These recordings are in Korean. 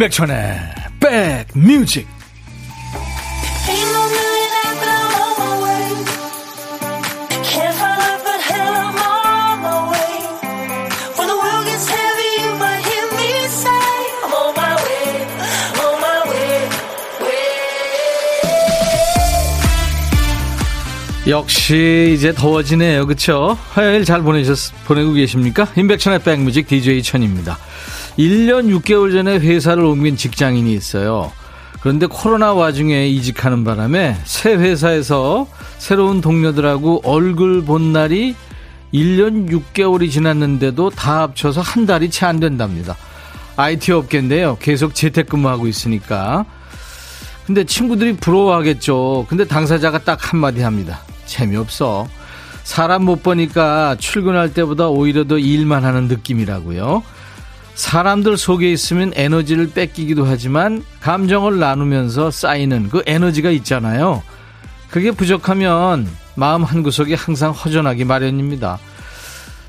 임백천의 백뮤직. 역시 이제 더워지네요. 그쵸? 화요일 잘 보내셨, 보내고 계십니까? 임백천의 백뮤직 DJ 천입니다 1년 6개월 전에 회사를 옮긴 직장인이 있어요. 그런데 코로나 와중에 이직하는 바람에 새 회사에서 새로운 동료들하고 얼굴 본 날이 1년 6개월이 지났는데도 다 합쳐서 한 달이 채 안 된답니다. IT 업계인데요. 계속 재택근무하고 있으니까. 근데 친구들이 부러워하겠죠. 근데 당사자가 딱 한마디 합니다. 재미없어. 사람 못 보니까 출근할 때보다 오히려 더 일만 하는 느낌이라고요. 사람들 속에 있으면 에너지를 뺏기기도 하지만 감정을 나누면서 쌓이는 그 에너지가 있잖아요. 그게 부족하면 마음 한구석이 항상 허전하기 마련입니다.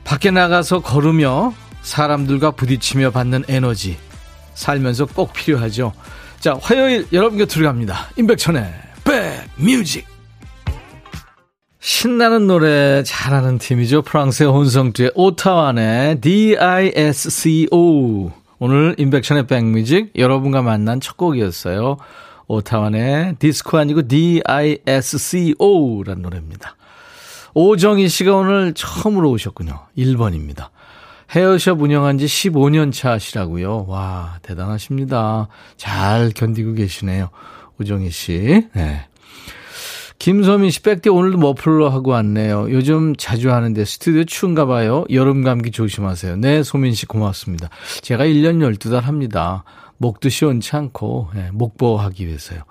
밖에 나가서 걸으며 사람들과 부딪히며 받는 에너지 살면서 꼭 필요하죠. 자, 화요일 여러분 곁으로 갑니다. 임백천의 백뮤직 신나는 노래 잘하는 팀이죠. 프랑스의 혼성듀의 오타완의 DISCO. 오늘 인백션의 백뮤직 여러분과 만난 첫 곡이었어요. 오타완의 디스코 아니고 DISCO라는 노래입니다. 오정희 씨가 오늘 처음으로 오셨군요. 1번입니다. 헤어샵 운영한 지 15년 차시라고요. 와, 대단하십니다. 잘 견디고 계시네요. 오정희 씨. 네. 김소민 씨, 백대 오늘도 머플러 하고 왔네요. 요즘 자주 하는데 스튜디오 추운가 봐요. 여름 감기 조심하세요. 네, 소민 씨 고맙습니다. 제가 1년 12달 합니다. 목도 시원치 않고, 네, 목보하기 위해서요.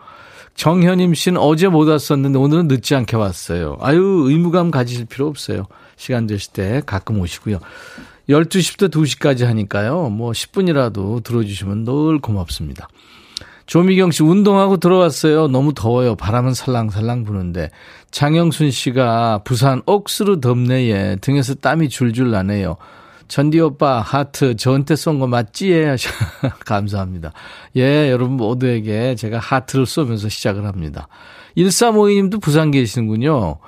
정현임 씨는 어제 못 왔었는데 오늘은 늦지 않게 왔어요. 아유, 의무감 가지실 필요 없어요. 시간 되실 때 가끔 오시고요. 12시부터 2시까지 하니까요. 뭐 10분이라도 들어주시면 늘 고맙습니다. 조미경 씨 운동하고 들어왔어요. 너무 더워요. 바람은 살랑살랑 부는데. 장영순 씨가 부산 억수로 덥네 예. 등에서 땀이 줄줄 나네요. 전디 오빠 하트 저한테 쏜 거 맞지? 예. 감사합니다. 예, 여러분 모두에게 제가 하트를 쏘면서 시작을 합니다. 1352님도 부산 계시는군요.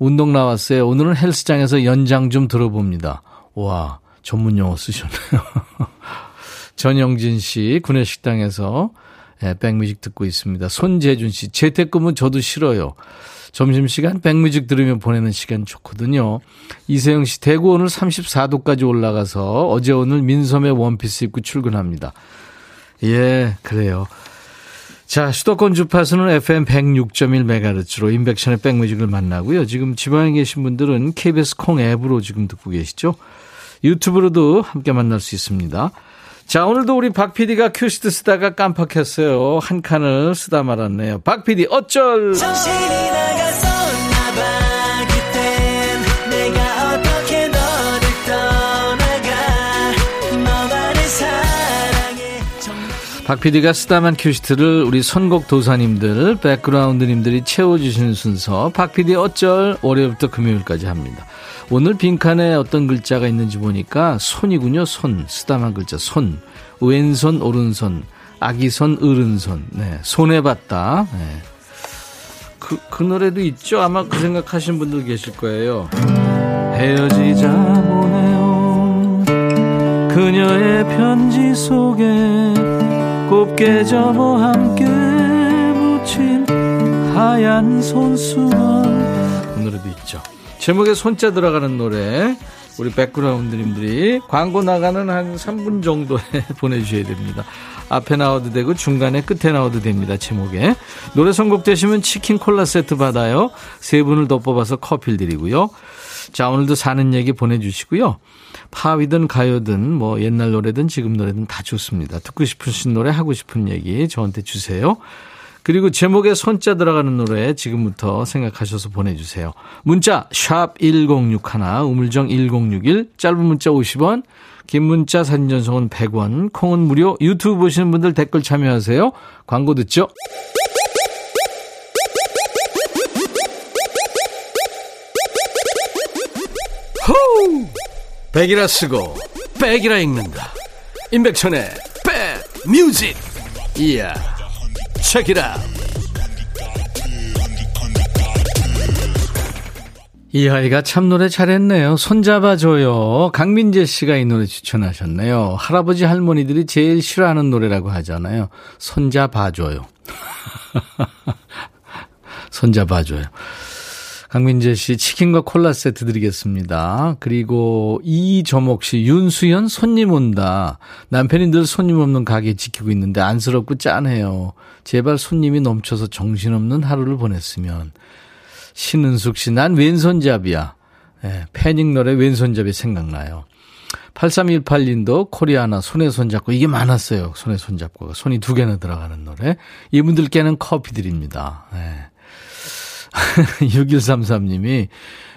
운동 나왔어요. 오늘은 헬스장에서 연장 좀 들어봅니다. 와, 전문 용어 쓰셨네요. 전영진 씨, 구내식당에서 네, 백뮤직 듣고 있습니다. 손재준 씨, 재택근무 저도 싫어요. 점심시간 백뮤직 들으며 보내는 시간 좋거든요. 이세영 씨, 대구 오늘 34도까지 올라가서 어제 오늘 민섬에 원피스 입고 출근합니다. 예, 그래요. 자, 수도권 주파수는 FM 106.1MHz로 인백션의 백뮤직을 만나고요. 지금 지방에 계신 분들은 KBS 콩 앱으로 지금 듣고 계시죠. 유튜브로도 함께 만날 수 있습니다. 자, 오늘도 우리 박 PD가 큐시트 쓰다가 깜빡했어요. 한 칸을 쓰다 말았네요. 박 PD, 어쩔! 박 PD가 쓰다만 큐시트를 우리 선곡 도사님들, 백그라운드님들이 채워주시는 순서, 박 PD 어쩔 월요일부터 금요일까지 합니다. 오늘 빈칸에 어떤 글자가 있는지 보니까 손이군요. 손. 쓰다만 글자 손. 왼손 오른손. 아기손 어른손. 네. 손해봤다. 네. 그, 그 노래도 있죠. 아마 그 생각하신 분들 계실 거예요. 헤어지자 보내온 그녀의 편지 속에 곱게 접어 함께 묻힌 하얀 손수건 그 노래도 있죠. 제목에 손자 들어가는 노래 우리 백그라운드님들이 광고 나가는 한 3분 정도에 보내주셔야 됩니다. 앞에 나와도 되고 중간에 끝에 나와도 됩니다. 제목에 노래 선곡되시면 치킨 콜라 세트 받아요. 세 분을 더 뽑아서 커피를 드리고요. 자 오늘도 사는 얘기 보내주시고요. 팝이든 가요든 뭐 옛날 노래든 지금 노래든 다 좋습니다. 듣고 싶으신 노래 하고 싶은 얘기 저한테 주세요. 그리고 제목에 손자 들어가는 노래 지금부터 생각하셔서 보내주세요. 문자 1061, 우물정 1061, 짧은 문자 50원, 긴 문자 사진 전송은 100원, 콩은 무료, 유튜브 보시는 분들 댓글 참여하세요. 광고 듣죠? 호우! 백이라 쓰고 백이라 읽는다. 임백천의 백 뮤직 이야 책이라 이 아이가 참 노래 잘했네요. 손잡아줘요. 강민재 씨가 이 노래 추천하셨네요. 할아버지 할머니들이 제일 싫어하는 노래라고 하잖아요. 손잡아줘요. 손잡아줘요. 강민재 씨 치킨과 콜라 세트 드리겠습니다. 그리고 이조목 씨 윤수연 손님 온다. 남편이 늘 손님 없는 가게 지키고 있는데 안쓰럽고 짠해요. 제발 손님이 넘쳐서 정신없는 하루를 보냈으면. 신은숙 씨, 난 왼손잡이야. 예, 패닉 노래 왼손잡이 생각나요. 8318님도 코리아나 손에 손잡고 이게 많았어요. 손에 손잡고 손이 두 개나 들어가는 노래. 이분들께는 커피 드립니다. 예. 6133님이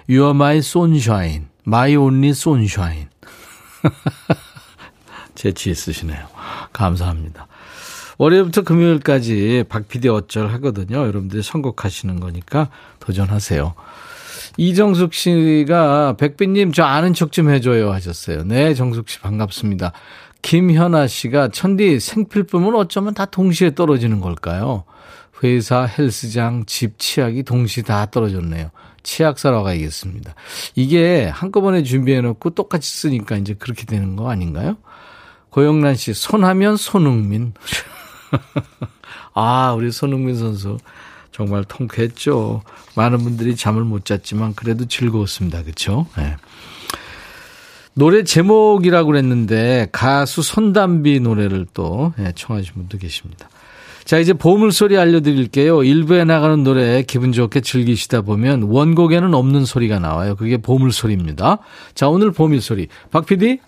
You are my sunshine, my only sunshine. 재치 있으시네요. 감사합니다. 월요일부터 금요일까지 박PD 어쩔 하거든요. 여러분들이 선곡하시는 거니까 도전하세요. 이정숙 씨가 백빈님 저 아는 척 좀 해줘요 하셨어요. 네, 정숙 씨 반갑습니다. 김현아 씨가 천디 생필품은 어쩌면 다 동시에 떨어지는 걸까요? 회사, 헬스장, 집, 치약이 동시에 다 떨어졌네요. 치약 사러 가야겠습니다. 이게 한꺼번에 준비해놓고 똑같이 쓰니까 이제 그렇게 되는 거 아닌가요? 고영란 씨, 손하면 손흥민. 아, 우리 손흥민 선수. 정말 통쾌했죠. 많은 분들이 잠을 못 잤지만 그래도 즐거웠습니다. 그렇죠? 네. 노래 제목이라고 그랬는데 가수 손담비 노래를 또 예, 청하신 분도 계십니다. 자, 이제 보물소리 알려드릴게요. 일부에 나가는 노래 기분 좋게 즐기시다 보면 원곡에는 없는 소리가 나와요. 그게 보물소리입니다. 자, 오늘 보물소리. 박 PD?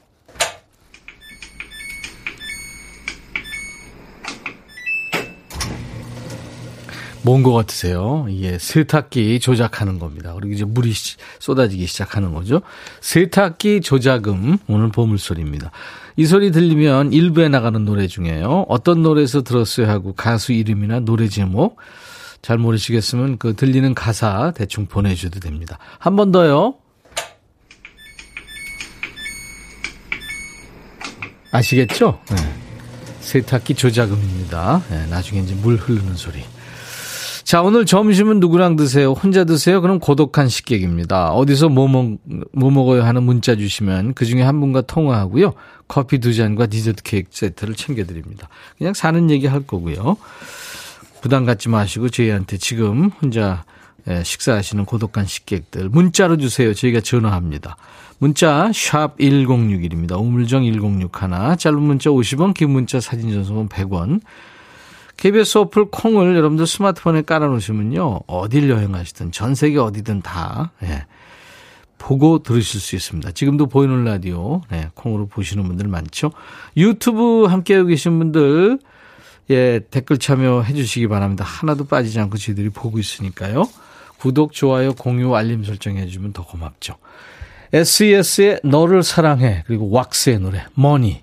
뭔 것 같으세요? 이게 세탁기 조작하는 겁니다. 그리고 이제 물이 쏟아지기 시작하는 거죠. 세탁기 조작음, 오늘 보물소리입니다. 이 소리 들리면 일부에 나가는 노래 중에요. 어떤 노래에서 들었어요 하고 가수 이름이나 노래 제목 잘 모르시겠으면 그 들리는 가사 대충 보내주셔도 됩니다. 한 번 더요. 아시겠죠? 네. 세탁기 조작음입니다. 네, 나중에 이제 물 흐르는 소리. 자, 오늘 점심은 누구랑 드세요? 혼자 드세요? 그럼 고독한 식객입니다. 어디서 뭐, 먹, 뭐 먹어요 하는 문자 주시면 그 중에 한 분과 통화하고요. 커피 두 잔과 디저트 케이크 세트를 챙겨드립니다. 그냥 사는 얘기 할 거고요. 부담 갖지 마시고 저희한테 지금 혼자 예, 식사하시는 고독한 식객들 문자로 주세요. 저희가 전화합니다. 문자 샵 1061입니다. 우물정 1061 짧은 문자 50원 긴 문자 사진 전송은 100원 KBS 어플 콩을 여러분들 스마트폰에 깔아놓으시면요. 어딜 여행하시든 전 세계 어디든 다 예, 보고 들으실 수 있습니다. 지금도 보이는 라디오 네, 콩으로 보시는 분들 많죠. 유튜브 함께하고 계신 분들 예, 댓글 참여해 주시기 바랍니다. 하나도 빠지지 않고 저희들이 보고 있으니까요. 구독, 좋아요, 공유, 알림 설정해 주면 더 고맙죠. SES의 너를 사랑해 그리고 왁스의 노래 머니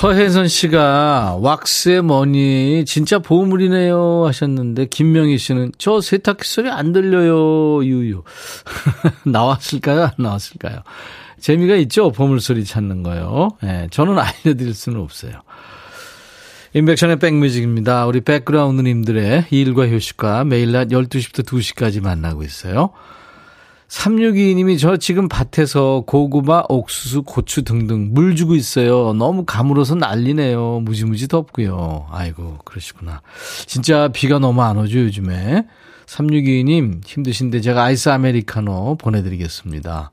서혜선 씨가 왁스의 머니 진짜 보물이네요 하셨는데 김명희 씨는 저 세탁기 소리 안 들려요 유유. 나왔을까요? 안 나왔을까요? 재미가 있죠? 보물 소리 찾는 거요. 예, 저는 알려드릴 수는 없어요. 인백션의 백뮤직입니다. 우리 백그라운드님들의 일과 휴식과 매일 낮 12시부터 2시까지 만나고 있어요 3622님이 저 지금 밭에서 고구마, 옥수수, 고추 등등 물 주고 있어요. 너무 가물어서 난리네요. 무지무지 덥고요. 아이고, 그러시구나. 진짜 비가 너무 안 오죠, 요즘에. 3622님 힘드신데 제가 아이스 아메리카노 보내드리겠습니다.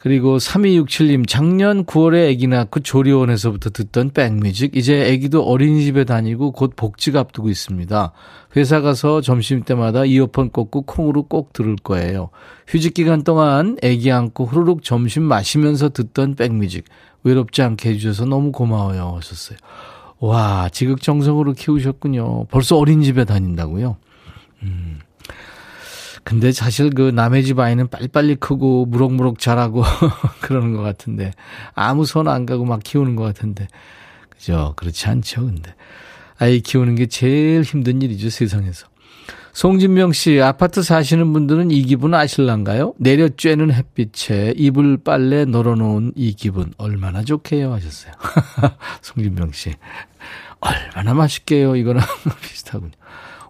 그리고 3267님, 작년 9월에 아기 낳고 조리원에서부터 듣던 백뮤직, 이제 아기도 어린이집에 다니고 곧 복직 앞두고 있습니다. 회사 가서 점심 때마다 이어폰 꽂고 콩으로 꼭 들을 거예요. 휴직 기간 동안 아기 안고 후루룩 점심 마시면서 듣던 백뮤직, 외롭지 않게 해주셔서 너무 고마워요. 하셨어요. 와, 지극정성으로 키우셨군요. 벌써 어린집에 다닌다고요? 음. 근데 사실 그 남의 집 아이는 빨리빨리 크고 무럭무럭 자라고 그러는 것 같은데 아무 손 안 가고 막 키우는 것 같은데 그죠? 그렇지 않죠, 근데. 아이 키우는 게 제일 힘든 일이죠, 세상에서. 송진명 씨, 아파트 사시는 분들은 이 기분 아실란가요? 내려 쬐는 햇빛에 이불 빨래 널어놓은 이 기분 얼마나 좋게요 하셨어요. 송진명 씨. 얼마나 맛있게요. 이거랑 비슷하군요.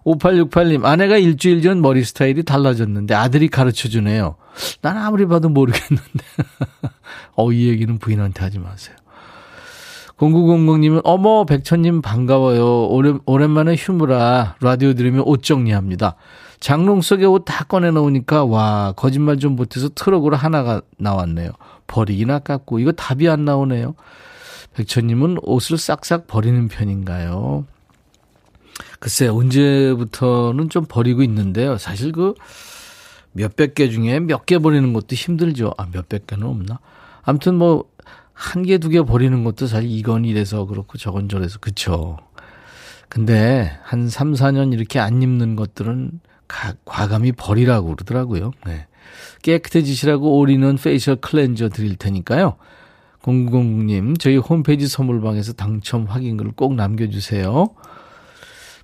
5868님, 아내가 일주일 전 머리 스타일이 달라졌는데 아들이 가르쳐 주네요. 난 아무리 봐도 모르겠는데. 어, 이 얘기는 부인한테 하지 마세요. 0900님은 어머 백천님 반가워요. 오랜, 오랜만에 휴무라 라디오 들으면 옷 정리합니다. 장롱 속에 옷 다 꺼내 놓으니까 와 거짓말 좀 못해서 트럭으로 하나가 나왔네요. 버리긴 아깝고 이거 답이 안 나오네요. 백천님은 옷을 싹싹 버리는 편인가요? 글쎄 언제부터는 좀 버리고 있는데요. 사실 그 몇백 개 중에 몇 개 버리는 것도 힘들죠. 아 몇백 개는 없나? 아무튼 뭐 한 개, 두 개 버리는 것도 사실 이건 이래서 그렇고 저건 저래서 그쵸. 근데 한 3, 4년 이렇게 안 입는 것들은 가, 과감히 버리라고 그러더라고요. 네. 깨끗해지시라고 올리는 facial cleanser 드릴 테니까요. 090님, 저희 홈페이지 선물방에서 당첨 확인글 꼭 남겨주세요.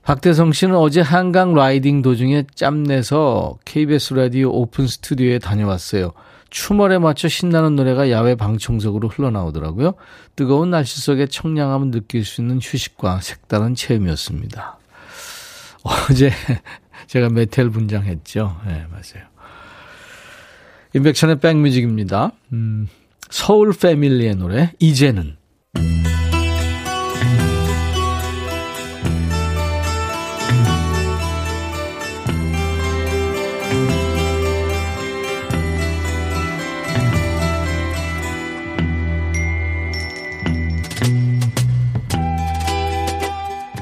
박대성 씨는 어제 한강 riding 도중에 짬내서 KBS 라디오 open studio에 다녀왔어요. 추멀에 맞춰 신나는 노래가 야외 방청석으로 흘러나오더라고요. 뜨거운 날씨 속에 청량함을 느낄 수 있는 휴식과 색다른 체험이었습니다. 어제 제가 메텔 분장했죠. 네, 맞아요. 인백천의 백뮤직입니다. 음, 서울 패밀리의 노래, 이제는.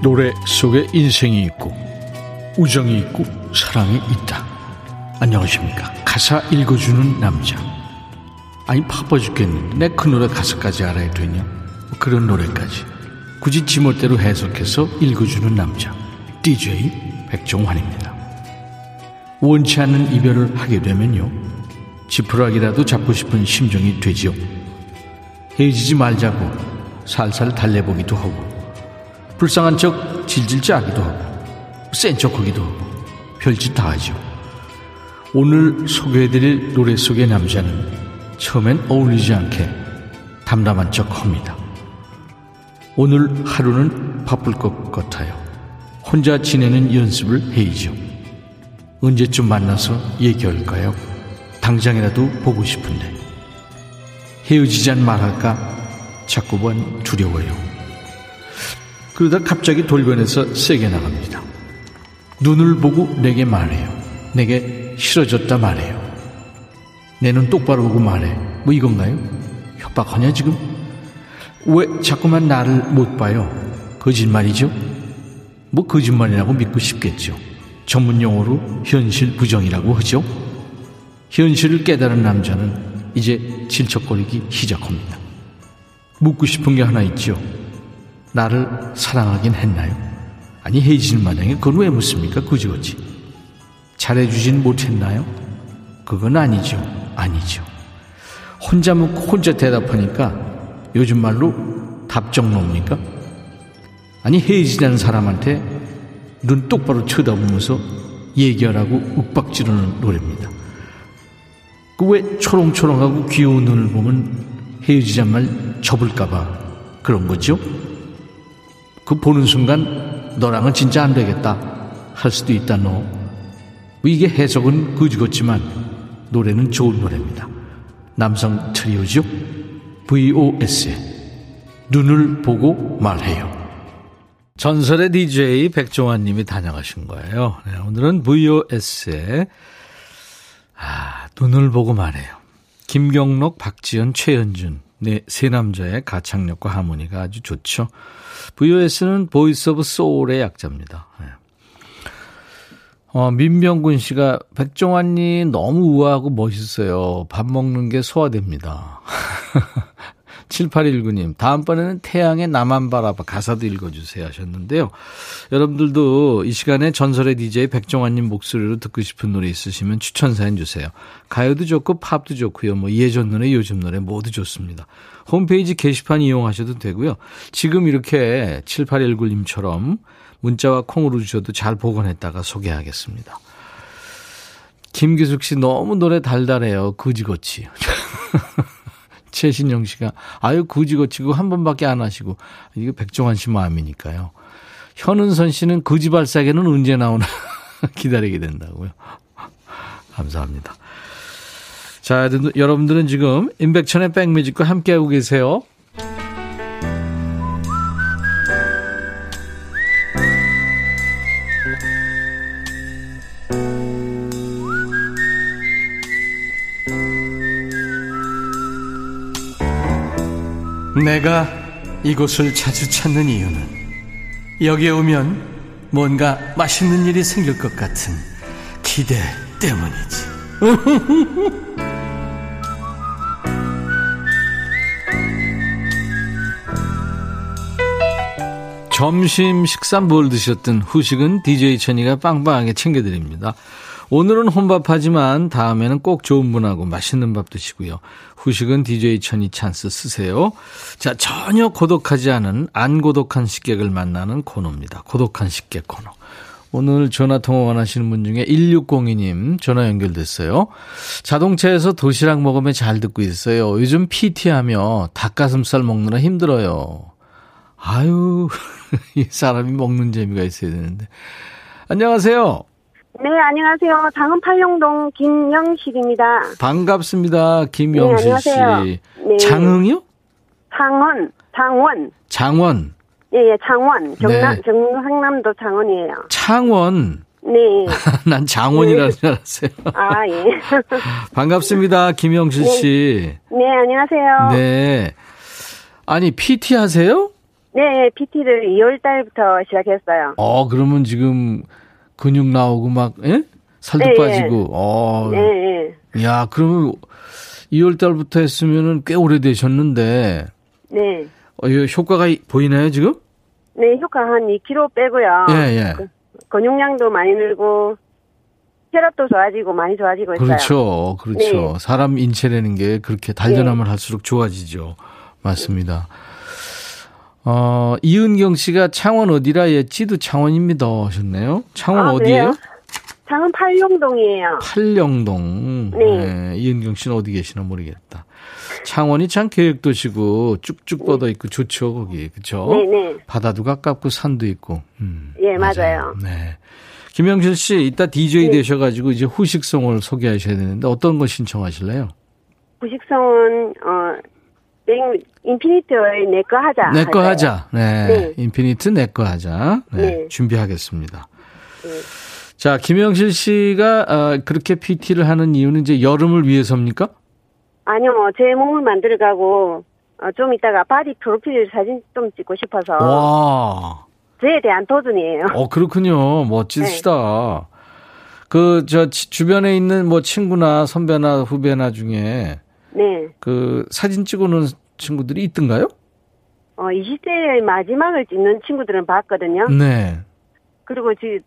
노래 속에 인생이 있고 우정이 있고 사랑이 있다. 안녕하십니까. 가사 읽어주는 남자. 아니 바빠 죽겠는데 내 그 노래 가사까지 알아야 되냐. 그런 노래까지. 굳이 지멋대로 해석해서 읽어주는 남자. DJ 백종환입니다. 원치 않는 이별을 하게 되면요. 지푸라기라도 잡고 싶은 심정이 되지요. 헤어지지 말자고 살살 달래보기도 하고 불쌍한 척 질질 짜기도 하고 센 척하기도 하고 별짓 다 하죠. 오늘 소개해드릴 노래 속의 남자는 처음엔 어울리지 않게 담담한 척 합니다. 오늘 하루는 바쁠 것 같아요. 혼자 지내는 연습을 해야죠. 언제쯤 만나서 얘기할까요? 당장이라도 보고 싶은데. 헤어지잔 말할까? 자꾸만 두려워요. 그러다 갑자기 돌변해서 세게 나갑니다. 눈을 보고 내게 말해요. 내게 싫어졌다 말해요. 내 눈 똑바로 보고 말해. 뭐 이건가요? 협박하냐 지금? 왜 자꾸만 나를 못 봐요? 거짓말이죠? 뭐 거짓말이라고 믿고 싶겠죠. 전문 용어로 현실 부정이라고 하죠. 현실을 깨달은 남자는 이제 질척거리기 시작합니다. 묻고 싶은 게 하나 있죠. 나를 사랑하긴 했나요? 아니 헤이지는 마당에 그건 왜 묻습니까? 그지그지 잘해주진 못했나요? 그건 아니죠. 아니죠. 혼자 묻고 혼자 대답하니까 요즘 말로 답정놈입니까? 아니 헤이지라는 사람한테 눈 똑바로 쳐다보면서 얘기하라고 윽박지르는 노래입니다. 그 왜 초롱초롱하고 귀여운 눈을 보면 헤어지잔 말 접을까봐 그런 거죠? 그 보는 순간 너랑은 진짜 안 되겠다 할 수도 있다 너. 뭐 이게 해석은 그지 같지만 노래는 좋은 노래입니다. 남성 트리오죠. VOS의 눈을 보고 말해요. 전설의 DJ 백종환 님이 다녀가신 거예요. 네, 오늘은 VOS의 아, 눈을 보고 말해요. 김경록, 박지연, 최현준 네, 세 남자의 가창력과 하모니가 아주 좋죠. VOS는 Voice of Soul의 약자입니다. 네. 어, 민병군 씨가 백종환님 너무 우아하고 멋있어요. 밥 먹는 게 소화됩니다. 7819님, 다음번에는 태양의 나만 바라봐 가사도 읽어주세요 하셨는데요. 여러분들도 이 시간에 전설의 DJ 백종환님 목소리로 듣고 싶은 노래 있으시면 추천 사연 주세요. 가요도 좋고 팝도 좋고요. 뭐 예전 노래, 요즘 노래 모두 좋습니다. 홈페이지 게시판 이용하셔도 되고요. 지금 이렇게 7819님처럼 문자와 콩으로 주셔도 잘 복원했다가 소개하겠습니다. 김기숙 씨 너무 노래 달달해요. 그지거치. 최신영 씨가 아유 그지거치 그거 한 번밖에 안 하시고 이거 백종환 씨 마음이니까요. 현은선 씨는 그지발사계는 언제 나오나 기다리게 된다고요. 감사합니다. 자, 여러분들은 지금 임백천의 백뮤직과 함께하고 계세요. 내가 이곳을 자주 찾는 이유는 여기에 오면 뭔가 맛있는 일이 생길 것 같은 기대 때문이지. 점심 식사 뭘 드셨든 후식은 DJ 천이가 빵빵하게 챙겨드립니다. 오늘은 혼밥하지만 다음에는 꼭 좋은 분하고 맛있는 밥 드시고요. 후식은 DJ 천이 찬스 쓰세요. 자, 전혀 고독하지 않은 안 고독한 식객을 만나는 코너입니다. 고독한 식객 코너. 오늘 전화 통화 원하시는 분 중에 1602님 전화 연결됐어요. 자동차에서 도시락 먹으면 잘 듣고 있어요. 요즘 PT하며 닭가슴살 먹느라 힘들어요. 아유, 이 사람이 먹는 재미가 있어야 되는데. 안녕하세요. 네, 안녕하세요. 장은 팔룡동 김영식입니다. 반갑습니다. 김영식 네, 씨. 네. 장흥이요? 장원, 장원. 장원. 예, 예, 장원. 경남, 네. 경 상남도 장원이에요. 창원. 네. 난 장원이라는 네. 줄 알았어요. 아, 예. 반갑습니다. 김영실 네. 씨. 네, 안녕하세요. 네. 아니, PT 하세요? 네, PT를 2월 달부터 시작했어요. 어, 그러면 지금 근육 나오고 막, 예? 살도 네, 빠지고, 예. 어. 네, 네. 야, 그러면 2월 달부터 했으면은 꽤 오래 되셨는데. 네. 어, 효과가 보이나요, 지금? 네, 효과 한 2kg 빼고요. 예, 예. 그, 근육량도 많이 늘고, 혈압도 좋아지고 많이 좋아지고 있어요. 그렇죠. 그렇죠. 네. 사람 인체라는 게 그렇게 단련하면 네. 할수록 좋아지죠. 맞습니다. 어, 이은경 씨가 창원 어디라 했지도 창원입니다 하셨네요. 창원 아, 어디예요? 창원 팔령동이에요. 팔령동. 네. 네. 이은경 씨는 어디 계시나 모르겠다. 창원이 참 계획도시고 쭉쭉 네. 뻗어 있고 좋죠 거기 그렇죠? 네네. 바다도 가깝고 산도 있고. 음, 예 맞아요. 네. 김영실 씨 이따 DJ 네. 되셔가지고 이제 후식성을 소개하셔야 되는데 어떤 거 신청하실래요? 후식송은 어 인피니트의 내 거 하자. 내 거 하자. 네. 네. 인피니트 내 거 하자. 네. 네. 준비하겠습니다. 네. 자, 김영실 씨가 어, 그렇게 PT를 하는 이유는 이제 여름을 위해서입니까? 아니요, 뭐, 제 몸을 만들어 가고, 어, 좀 이따가 body 프로필 사진 좀 찍고 싶어서. 와. 저에 대한 도전이에요. 어, 그렇군요. 멋지시다. 네. 그, 저, 주변에 있는 뭐 친구나 선배나 후배나 중에 네. 그 사진 찍어놓은 친구들이 있던가요? 어, 20대의 마지막을 찍는 친구들은 봤거든요. 네. 그리고 지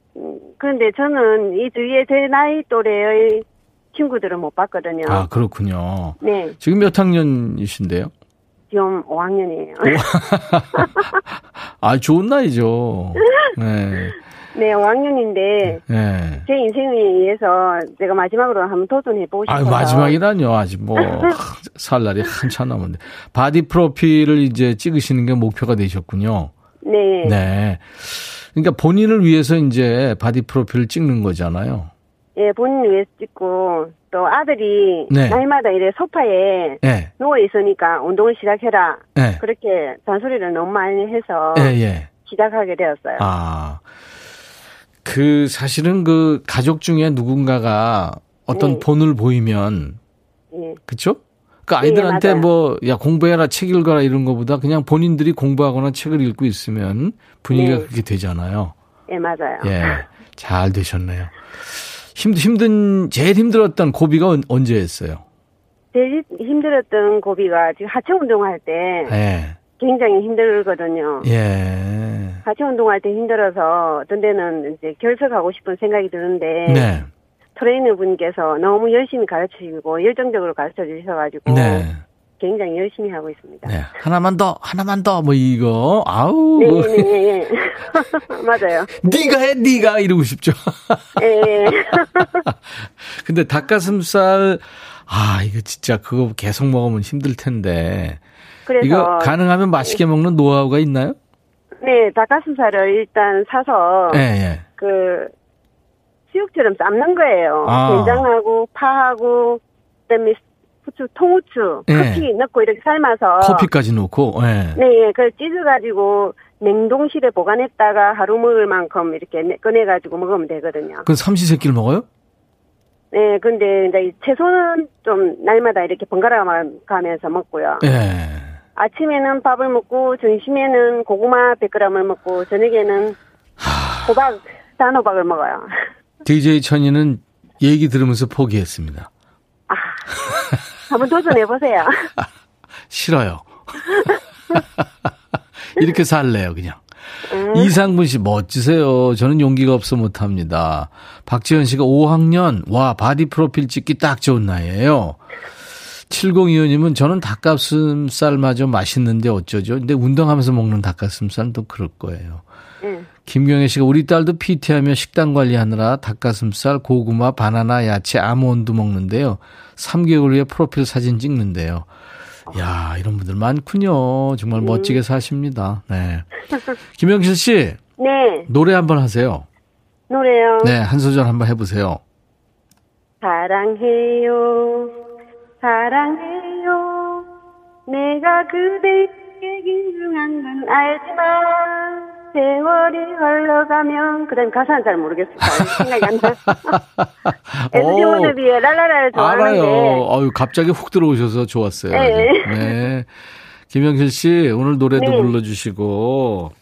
그런데 저는 이 주위에 제 나이 또래의 친구들은 못 봤거든요. 아, 그렇군요. 네. 지금 몇 학년이신데요? 지금 5학년이에요. 아, 좋은 나이죠. 네. 네, 5학년인데 네. 제 인생에 의해서 제가 마지막으로 한번 도전해보고 싶어요. 아, 마지막이라뇨. 아직 뭐 살 날이 한참 남았는데 body 프로필을 이제 찍으시는 게 목표가 되셨군요. 네. 네. 그러니까 본인을 위해서 이제 body 프로필을 찍는 거잖아요. 예, 본인을 위해서 찍고 또 아들이 네. 날마다 이래 소파에 네. 누워 있으니까 운동을 시작해라. 네. 그렇게 잔소리를 너무 많이 해서 예, 예. 시작하게 되었어요. 아. 그 사실은 그 가족 중에 누군가가 어떤 네. 본을 보이면 네. 그렇죠? 그 아이들한테 네, 뭐야 공부해라 책 읽어라 이런 거보다 그냥 본인들이 공부하거나 책을 읽고 있으면 분위기가 네. 그렇게 되잖아요. 예, 맞아요. 예. 잘 되셨네요. 힘 힘든 제일 힘들었던 고비가 언제였어요? 제일 힘들었던 고비가 지금 하체 운동할 때 예. 굉장히 힘들거든요. 예. 하체 운동할 때 힘들어서 어떤 데는 이제 결석하고 싶은 생각이 드는데 네. 트레이너 분께서 너무 열심히 가르쳐 주시고 열정적으로 가르쳐 주셔가지고 네. 굉장히 열심히 하고 있습니다. 네. 하나만 더, 하나만 더, 뭐 이거, 아우. 네, 네, 네, 네. 맞아요. 네가 해, 네가 이러고 싶죠. 네. 근데 닭가슴살, 아, 이거 진짜 그거 계속 먹으면 힘들 텐데. 그래서 이거 가능하면 맛있게 먹는 노하우가 있나요? 네, 닭가슴살을 일단 사서 네, 네. 그 수육처럼 삶는 거예요. 아. 된장하고 파하고 그다음에 후추, 통후추, 네. 커피 넣고 이렇게 삶아서 커피까지 넣고 네. 네, 그걸 찢어 가지고 냉동실에 보관했다가 하루 먹을 만큼 이렇게 꺼내 가지고 먹으면 되거든요. 그 삼시세끼를 먹어요? 네, 근데 이제 채소는 좀 날마다 이렇게 번갈아 가면서 먹고요. 네. 아침에는 밥을 먹고 점심에는 고구마 100g을 먹고 저녁에는 호박 단호박을 먹어요. DJ 천이는 얘기 들으면서 포기했습니다. 아, 한번 도전해 보세요. 싫어요. 이렇게 살래요, 그냥. 음. 이상분 씨 멋지세요. 저는 용기가 없어 못합니다. 박지현 씨가 5학년 와 바디 프로필 찍기 딱 좋은 나이에요. 7025님은 저는 닭가슴살마저 맛있는데 어쩌죠? 근데 운동하면서 먹는 닭가슴살은 또 그럴 거예요. 음. 김경혜 씨가 우리 딸도 PT하며 식단 관리하느라 닭가슴살, 고구마, 바나나, 야채, 아몬드 먹는데요. 3개월 후에 프로필 사진 찍는데요. 야, 이런 분들 많군요. 정말 음. 멋지게 사십니다. 네. 김영실 씨. 네. 노래 한번 하세요. 노래요? 네, 한 소절 한번 해보세요. 사랑해요. 사랑해요. 내가 그대에게 긴중한 건 알지만 세월이 흘러가면 그다음 가사는 잘 모르겠습니다. 생각이 안 나. SG 모드비의 랄라라를 좋아하는데. 알아요. 아유 갑자기 훅 들어오셔서 좋았어요. 네. 네. 김영실 씨 오늘 노래도 네. 불러주시고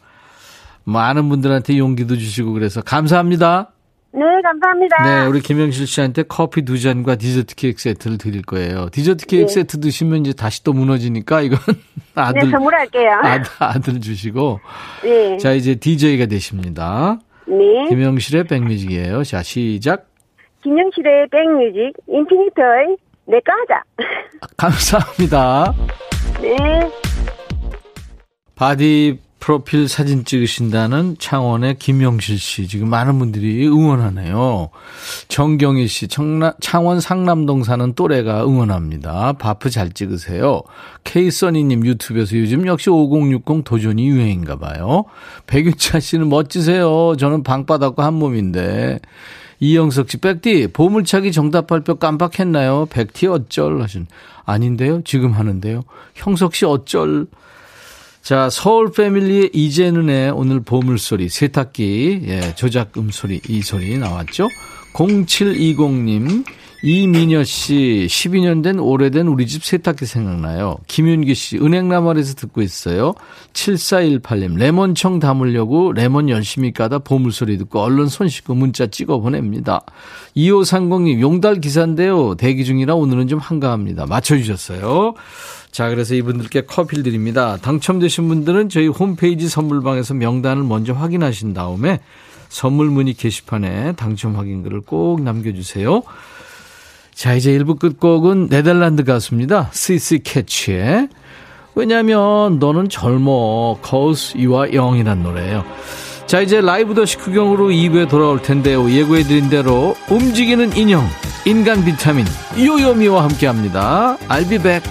많은 분들한테 용기도 주시고 그래서 감사합니다. 네, 감사합니다. 네, 우리 김영실 씨한테 커피 두 잔과 디저트 케이크 세트를 드릴 거예요. 디저트 케이크 네. 세트 드시면 이제 다시 또 무너지니까 이건 아들. 네, 선물할게요. 아들, 아들 주시고. 네. 자, 이제 DJ가 되십니다. 네. 김영실의 백뮤직이에요. 자, 시작. 김영실의 백뮤직, 인피니트의 내꺼 하자. 감사합니다. 네. 바디 프로필 사진 찍으신다는 창원의 김영실 씨. 지금 많은 분들이 응원하네요. 정경희 씨, 청라, 창원 상남동 사는 또래가 응원합니다. 바프 잘 찍으세요. 케이써니님 유튜브에서 요즘 역시 5060 도전이 유행인가 봐요. 백윤차 씨는 멋지세요. 저는 방바닥과 한 몸인데. 이영석 씨, 백디, 보물차기 정답 발표 깜빡했나요? 백티 어쩔 하신. 아닌데요? 지금 하는데요? 형석 씨 어쩔. 자, 서울 패밀리의 이재는의 오늘 보물소리, 세탁기, 예, 조작 음 소리, 이 소리 나왔죠? 0720님, 이민여 씨, 12년 된 오래된 우리 집 세탁기 생각나요. 김윤기 씨, 은행나말에서 듣고 있어요. 7418님, 레몬청 담으려고 레몬 열심히 까다 보물소리 듣고 얼른 손 씻고 문자 찍어 보냅니다. 2530님, 용달 기사인데요. 대기 중이라 오늘은 좀 한가합니다. 맞춰주셨어요. 자, 그래서 이분들께 커피를 드립니다. 당첨되신 분들은 저희 홈페이지 선물방에서 명단을 먼저 확인하신 다음에 선물 문의 게시판에 당첨 확인글을 꼭 남겨주세요. 자, 이제 1부 끝곡은 네덜란드 가수입니다. 시시 캐치의 왜냐면 너는 젊어, cause you are young이란 노래예요. 자, 이제 라이브 더시 구경으로 2부에 돌아올 텐데요. 예고해드린 대로 움직이는 인형, 인간 비타민, 요요미와 함께 합니다. I'll be back.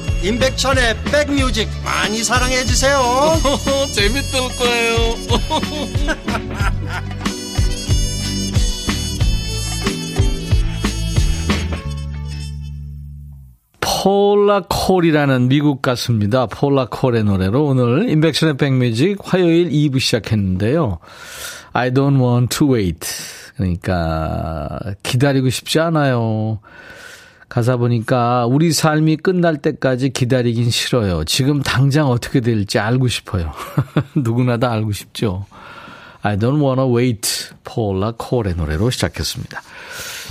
임백천의 백뮤직 많이 사랑해 주세요. 재밌을 거예요. 폴라 콜이라는 미국 가수입니다. 폴라 콜의 노래로 오늘 임백천의 백뮤직 화요일 2부 시작했는데요. I don't want to wait. 그러니까 기다리고 싶지 않아요. 가사 보니까 우리 삶이 끝날 때까지 기다리긴 싫어요. 지금 당장 어떻게 될지 알고 싶어요. 누구나 다 알고 싶죠. I don't wanna wait. 폴라 콜의 노래로 시작했습니다.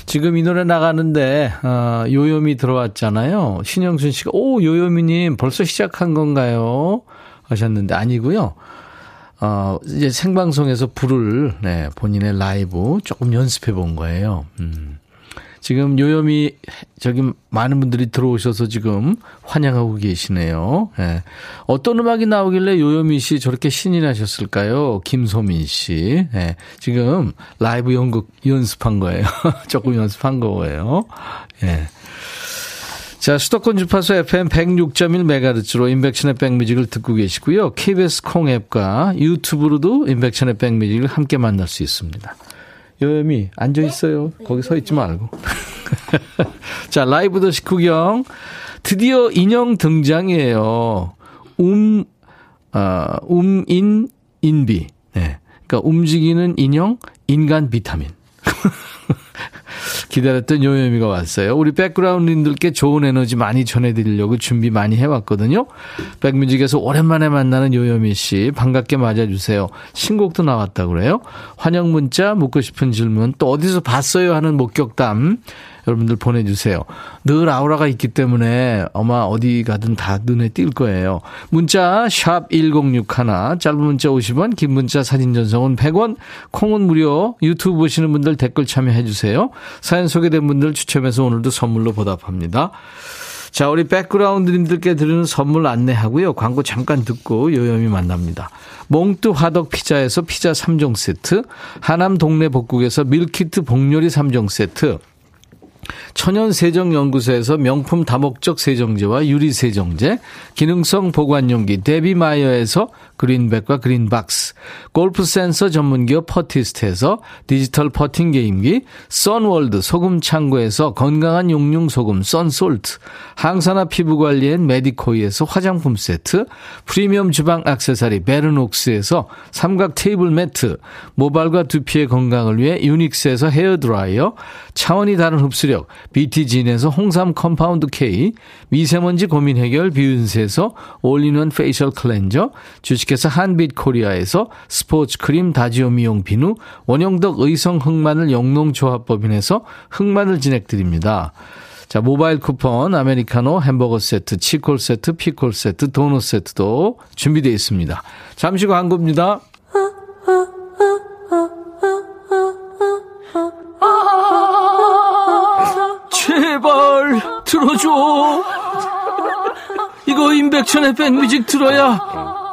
지금 이 노래 나가는데 어, 요요미 들어왔잖아요. 신영순 씨가 오 요요미님 벌써 시작한 건가요? 하셨는데 아니고요. 어, 이제 생방송에서 부를 네, 본인의 라이브 조금 연습해 본 거예요. 음. 지금 요염이 저기 많은 분들이 들어오셔서 지금 환영하고 계시네요. 예. 어떤 음악이 나오길래 요요미 씨 저렇게 신이 나셨을까요? 김소민 씨. 예. 지금 라이브 연극 연습한 거예요. 조금 연습한 거예요. 예. 자, 수도권 주파수 FM 106.1MHz로 인백션의 백뮤직을 듣고 계시고요. KBS 콩 앱과 유튜브로도 인백션의 백뮤직을 함께 만날 수 있습니다. 여염이 앉아 있어요. 거기 서 있지 말고. 자, 라이브 더시 구경. 드디어 인형 등장이에요. 움, 아, um인 인비. 네. 그러니까 움직이는 인형, 인간 비타민. 기다렸던 요요미가 왔어요. 우리 백그라운드님들께 좋은 에너지 많이 전해드리려고 준비 많이 해왔거든요. 백뮤직에서 오랜만에 만나는 요요미 씨 반갑게 맞아주세요. 신곡도 나왔다 그래요. 환영 문자 묻고 싶은 질문 또 어디서 봤어요 하는 목격담 여러분들 보내주세요. 늘 아우라가 있기 때문에 아마 어디 가든 다 눈에 띌 거예요. 문자 1061, 짧은 문자 50원, 긴 문자 사진 전송은 100원, 콩은 무료, 유튜브 보시는 분들 댓글 참여해 주세요. 사연 소개된 분들 추첨해서 오늘도 선물로 보답합니다. 자, 우리 백그라운드님들께 드리는 선물 안내하고요. 광고 잠깐 듣고 요염이 만납니다. 몽뚜 화덕 피자에서 피자 3종 세트, 하남 동네 복국에서 밀키트 복요리 3종 세트, 천연세정연구소에서 명품 다목적 세정제와 유리세정제, 기능성 보관용기 데비마이어에서 그린백과 그린박스, 골프 센서 전문기업 퍼티스트에서 디지털 퍼팅 게임기, 선월드 소금 창고에서 건강한 용융 소금 썬솔트, 항산화 피부 관리엔 메디코이에서 화장품 세트, 프리미엄 주방 악세사리 베르녹스에서 삼각 테이블 매트, 모발과 두피의 건강을 위해 유닉스에서 헤어 드라이어, 차원이 다른 흡수력 BT진에서 홍삼 컴파운드 K, 미세먼지 고민 해결 비윤세에서 all-in-one facial cleanser, 주식 회사 한빛 코리아에서 스포츠 크림 다지오 미용 비누, 원형덕 의성 흑마늘 영농조합법인에서 흑마늘 진행드립니다. 자, 모바일 쿠폰, 아메리카노, 햄버거 세트, 치콜 세트, 피콜 세트, 도넛 세트도 준비되어 있습니다. 잠시 광고입니다. 제발 들어줘. 이거 임백천의 백뮤직 들어야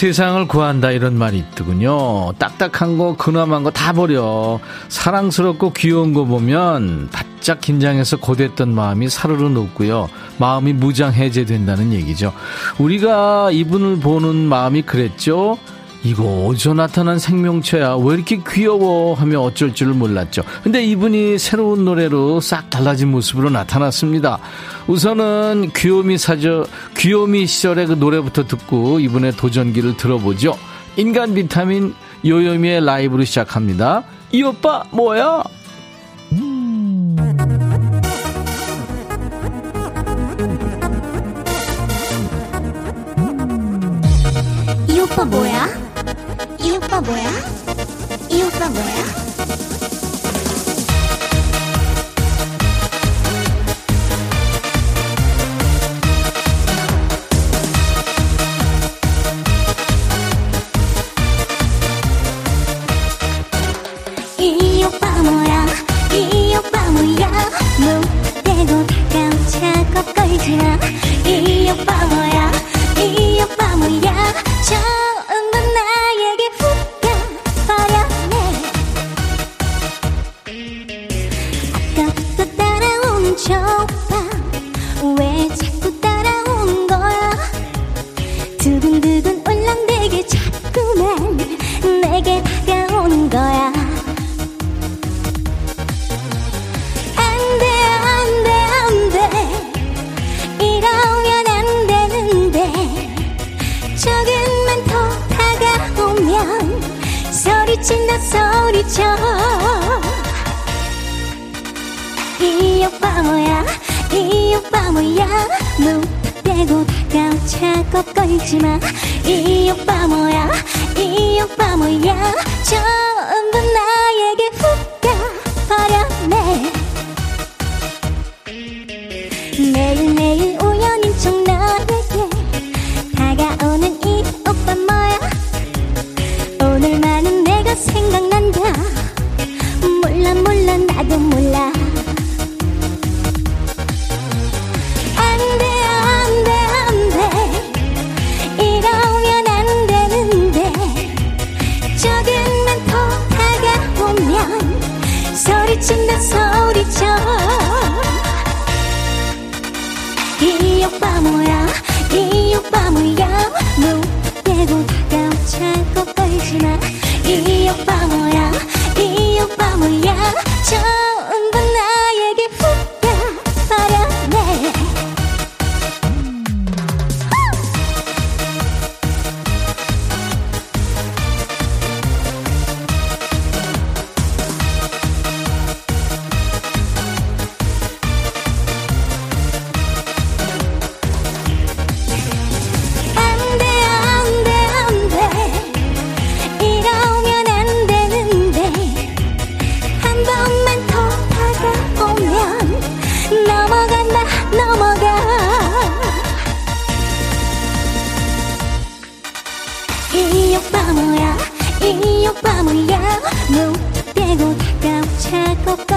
세상을 구한다 이런 말이 있더군요. 딱딱한 거, 근엄한 거 다 버려. 사랑스럽고 귀여운 거 보면 바짝 긴장해서 고됐던 마음이 사르르 녹고요. 마음이 무장 해제된다는 얘기죠. 우리가 이분을 보는 마음이 그랬죠. 이거 어디서 나타난 생명체야 왜 이렇게 귀여워 하며 어쩔 줄 몰랐죠 근데 이분이 새로운 노래로 싹 달라진 모습으로 나타났습니다 우선은 귀요미 사저 귀요미 시절의 그 노래부터 듣고 이분의 도전기를 들어보죠 인간 비타민 요요미의 라이브로 시작합니다 이 오빠 뭐야 이 오빠 뭐야? 이 오빠 뭐야? 이 오빠 뭐야?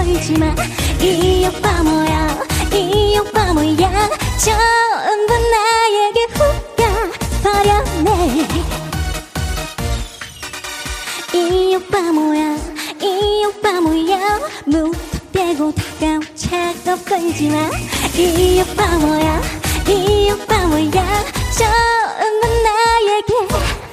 걸지마 이 오빠 뭐야? 이 오빠 뭐야? 전부 나에게 훅 가버렸네. 이 오빠 뭐야? 이 오빠 뭐야? 무대고 다가온 차고 걸지마 이 오빠 뭐야? 이 오빠 뭐야? 전부 나에게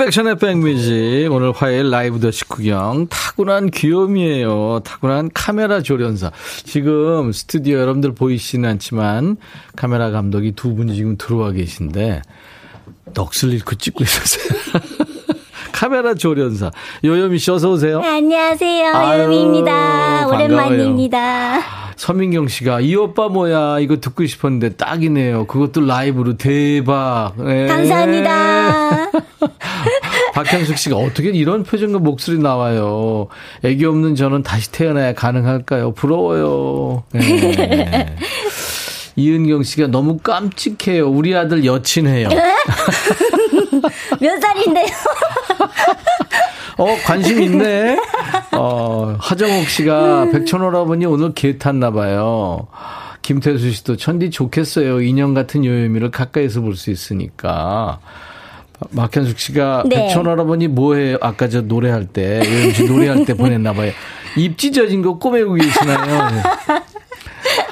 인백션의 백뮤직 오늘 화요일 라이브 더 식구경 타고난 귀염이에요. 타고난 카메라 조련사. 지금 스튜디오 여러분들 보이시는 않지만 카메라 감독이 두 분이 지금 들어와 계신데 넋을 잃고 찍고 있었어요. 카메라 조련사 요요미 씨 어서 오세요. 안녕하세요 아유, 요미입니다 반가워요. 오랜만입니다 서민경 씨가 이 오빠 뭐야 이거 듣고 싶었는데 딱이네요. 그것도 라이브로 대박. 예. 감사합니다 박현숙 씨가 어떻게 이런 표정과 목소리 나와요. 애기 없는 저는 다시 태어나야 가능할까요? 부러워요. 예. 이은경 씨가 너무 깜찍해요. 우리 아들 여친해요. 몇 살인데요 어, 관심 있네. 어, 하정옥 씨가 음. 백천오라버니 오늘 개 탔나 봐요. 김태수 씨도 천디 좋겠어요. 인형 같은 요요미를 가까이서 볼 수 있으니까. 박현숙 씨가 네. 백천오라버니 뭐해요? 아까 저 노래할 때, 요요미 씨 노래할 때 보냈나 봐요. 입 찢어진 거 꼬매고 계시나요? 네.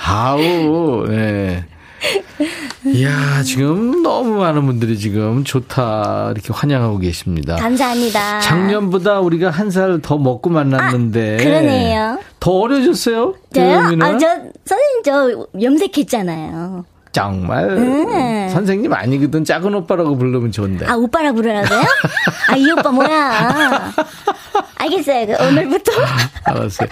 아우, 예. 이야, 지금 너무 많은 분들이 지금 좋다, 이렇게 환영하고 계십니다. 감사합니다 작년보다 우리가 한 살 더 먹고 만났는데. 아, 그러네요. 더 어려졌어요? 저요? 요요미는? 아, 저, 선생님, 저, 염색했잖아요. 정말. 음. 선생님 아니거든. 작은 오빠라고 부르면 좋은데. 아, 오빠라 부르라고요? 아, 이 오빠 뭐야. 알겠어요. 그 오늘부터. 알았어요.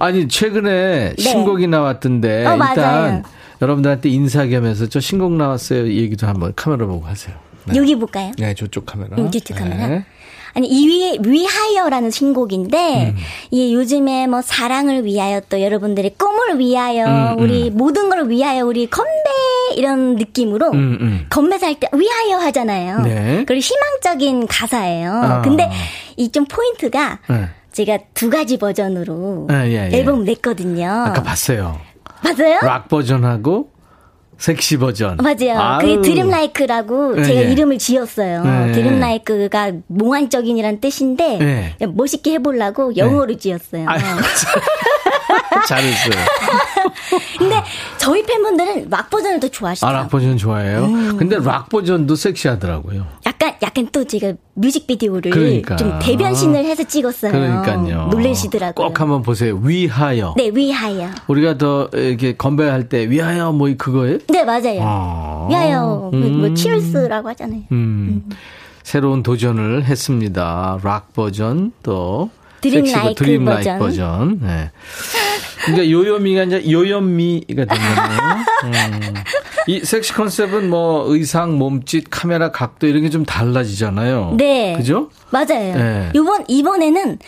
아니, 최근에 네. 신곡이 나왔던데. 어, 일단 맞아요. 여러분들한테 인사 겸해서 저 신곡 나왔어요. 얘기도 한번 카메라 보고 하세요. 네. 여기 볼까요? 네, 저쪽 카메라. 음, 저쪽 카메라. 네. 아니 이 위하여라는 신곡인데 음. 이 요즘에 뭐 사랑을 위하여 또 여러분들의 꿈을 위하여 음, 음. 우리 모든 걸 위하여 우리 건배 이런 느낌으로 음, 음. 건배사 할때 위하여 하잖아요. 네. 그리고 희망적인 가사예요. 아. 근데 이 좀 포인트가 네. 제가 두 가지 버전으로 네, 예, 예. 앨범 냈거든요. 아까 봤어요. 맞아요? 락 버전하고 섹시 버전. 맞아요. 그게 dreamlike라고 네, 제가 네. 이름을 지었어요. 네. dreamlike가 몽환적인이란 뜻인데 네. 멋있게 해보려고 영어로 네. 지었어요. 아유, 잘했어요. 근데 저희 팬분들은 락 버전을 더 좋아하시죠. 아, 락 버전 좋아해요? 음. 근데 락 버전도 섹시하더라고요. 약간, 약간 또 제가 뮤직비디오를 그러니까. 좀 대변신을 해서 찍었어요. 그러니까요. 놀래시더라고요. 꼭 한번 보세요. 위하여. 네, 위하여. 우리가 더 이렇게 건배할 때 위하여 뭐 그거예요? 네, 맞아요. 아. 위하여. 음. 뭐, cheers라고 하잖아요. 음. 음. 새로운 도전을 했습니다. 락 버전 또 드림 라이크 드림 버전. 버전. 네. 그러니까 요요미가 이제 요염미가 되네요. 음. 이 섹시 컨셉은 뭐 의상, 몸짓, 카메라 각도 이런 게 좀 달라지잖아요. 네. 그죠? 맞아요. 네. 이번 이번에는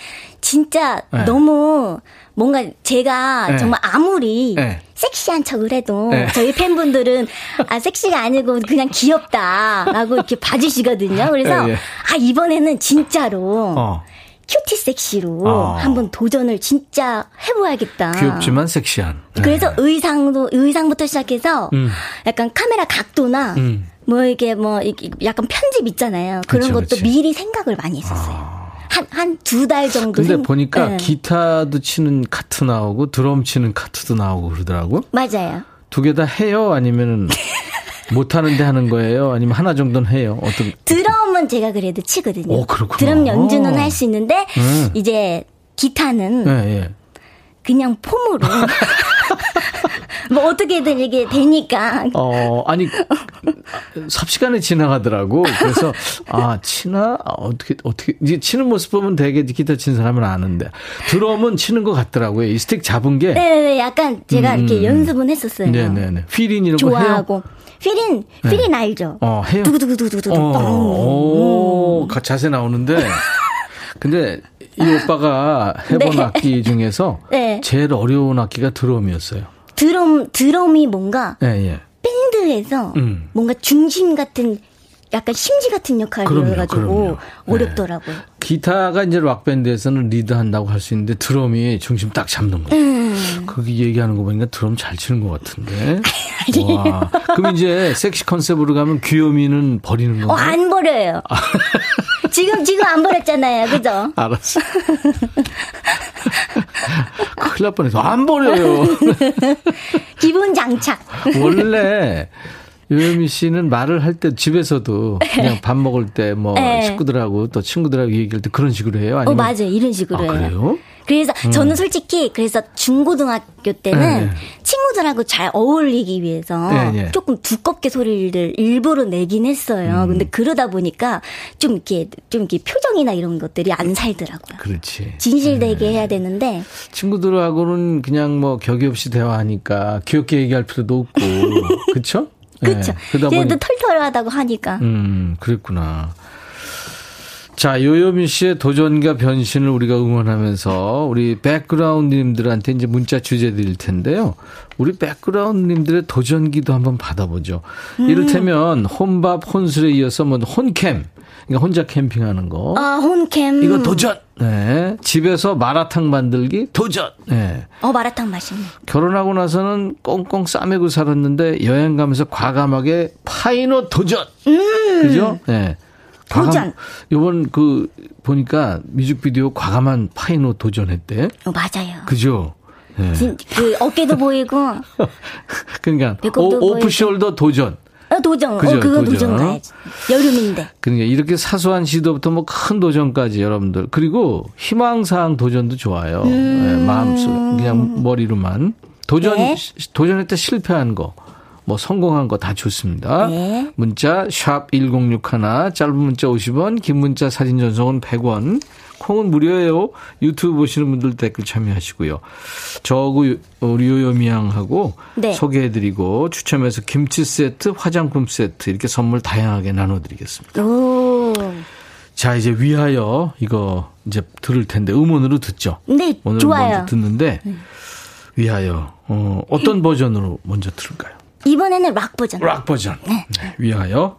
진짜 네. 너무 뭔가 제가 네. 정말 아무리 네. 섹시한 척을 해도 네. 저희 팬분들은 아 섹시가 아니고 그냥 귀엽다라고 이렇게 봐주시거든요. 그래서 네, 네. 아 이번에는 진짜로 어. 큐티 섹시로 어. 한번 도전을 진짜 해봐야겠다. 귀엽지만 섹시한. 네. 그래서 의상도 의상부터 시작해서 음. 약간 카메라 각도나 음. 뭐 이게 뭐 이게 약간 편집 있잖아요. 그런 그치, 것도 그치. 미리 생각을 많이 했었어요. 아. 한, 한두달 정도. 근데 생... 보니까 네. 기타도 치는 카트 나오고 드럼 치는 카트도 나오고 그러더라고. 맞아요. 두 개 다 해요? 아니면은 못하는데 하는 거예요? 아니면 하나 정도는 해요? 어떤 드럼은 제가 그래도 치거든요. 오, 드럼 연주는 할 수 있는데 음. 이제 기타는 네, 네. 그냥 폼으로 뭐 어떻게든 이게 되니까. 어 아니 삽시간에 지나가더라고. 그래서 아 치나 아, 어떻게 어떻게 이제 치는 모습 보면 되게 기타 치는 사람은 아는데 드럼은 치는 것 같더라고요. 이 스틱 잡은 게. 네네 약간 제가 음, 이렇게 연습은 했었어요. 네네네. 필인 이런 좋아하고. 해요? 피린, 피린 네. 알죠? 어, 해요. 두구두구두구두구. 어, 오, 음. 자세 나오는데. 근데 이 오빠가 해본 네. 악기 중에서 네. 제일 어려운 악기가 드럼이었어요. 드럼, 드럼이 뭔가. 예, 예. 밴드에서 음. 뭔가 중심 같은 약간 심지 같은 역할을 해가지고 네. 어렵더라고요. 네. 기타가 이제 락 밴드에서는 리드한다고 할 수 있는데 드럼이 중심 딱 잡는 거예요. 음. 그게 얘기하는 거 보니까 드럼 잘 치는 것 같은데. 와. 그럼 이제 섹시 컨셉으로 가면 귀요미는 버리는 건가요? 어, 안 버려요. 지금 지금 안 버렸잖아요, 그죠? 알았어. 큰일 날 뻔해서 안 버려요. 기본 장착. 원래 유혜미 씨는 말을 할 때 집에서도 그냥 밥 먹을 때뭐 네. 식구들하고 또 친구들하고 얘기할 때 그런 식으로 해요? 아니면? 어, 맞아요. 이런 식으로 아, 해요. 그래요? 그래서 음. 저는 솔직히 그래서 중고등학교 때는 네. 친구들하고 잘 어울리기 위해서 네, 네. 조금 두껍게 소리를 일부러 내긴 했어요. 음. 근데 그러다 보니까 좀 이렇게 좀 이렇게 표정이나 이런 것들이 안 살더라고요. 그렇지. 진실되게 네. 해야 되는데 친구들하고는 그냥 뭐 격이 없이 대화하니까 귀엽게 얘기할 필요도 없고 그렇죠? 그렇죠. 네. 그래도 털털하다고 하니까. 음, 그랬구나. 자, 요요미 씨의 도전과 변신을 우리가 응원하면서 우리 백그라운드님들한테 이제 문자 주제 드릴 텐데요. 우리 백그라운드님들의 도전기도 한번 받아보죠. 음. 이를테면 혼밥, 혼술에 이어서 뭐 혼캠. 그러니까 혼자 캠핑하는 거. 아, 혼캠. 이거 도전. 네. 집에서 마라탕 만들기 도전. 네. 어, 마라탕 맛있네. 결혼하고 나서는 꽁꽁 싸매고 살았는데 여행 가면서 과감하게 파인 옷 도전. 음. 그죠? 네. 도전. 요번 그 보니까 뮤직비디오 과감한 파인 옷 도전했대. 어, 맞아요. 그죠? 네. 그 어깨도 보이고. 그러니까 오, 오프숄더 도전. 어, 도전. 어, 그죠? 어, 그거 도전, 도전 가야지. 여름인데. 그러니까 이렇게 사소한 시도부터 뭐 큰 도전까지 여러분들. 그리고 희망사항 도전도 좋아요. 음. 네, 마음속 그냥 머리로만. 도전 네. 도전했다 실패한 거. 뭐 성공한 거 다 좋습니다. 네. 문자 샵 1061, 짧은 문자 50원, 긴 문자 사진 전송은 100원. 콩은 무료예요. 유튜브 보시는 분들 댓글 참여하시고요. 저하고 우리 요요미양하고 네. 소개해드리고 추첨해서 김치 세트, 화장품 세트 이렇게 선물 다양하게 나눠드리겠습니다. 오. 자, 이제 위하여 이거 이제 들을 텐데 음원으로 듣죠. 네, 오늘 좋아요. 먼저 듣는데 네. 위하여 어, 어떤 버전으로 먼저 들을까요? 이번에는 락 버전. 락 버전. 네. 네. 위하여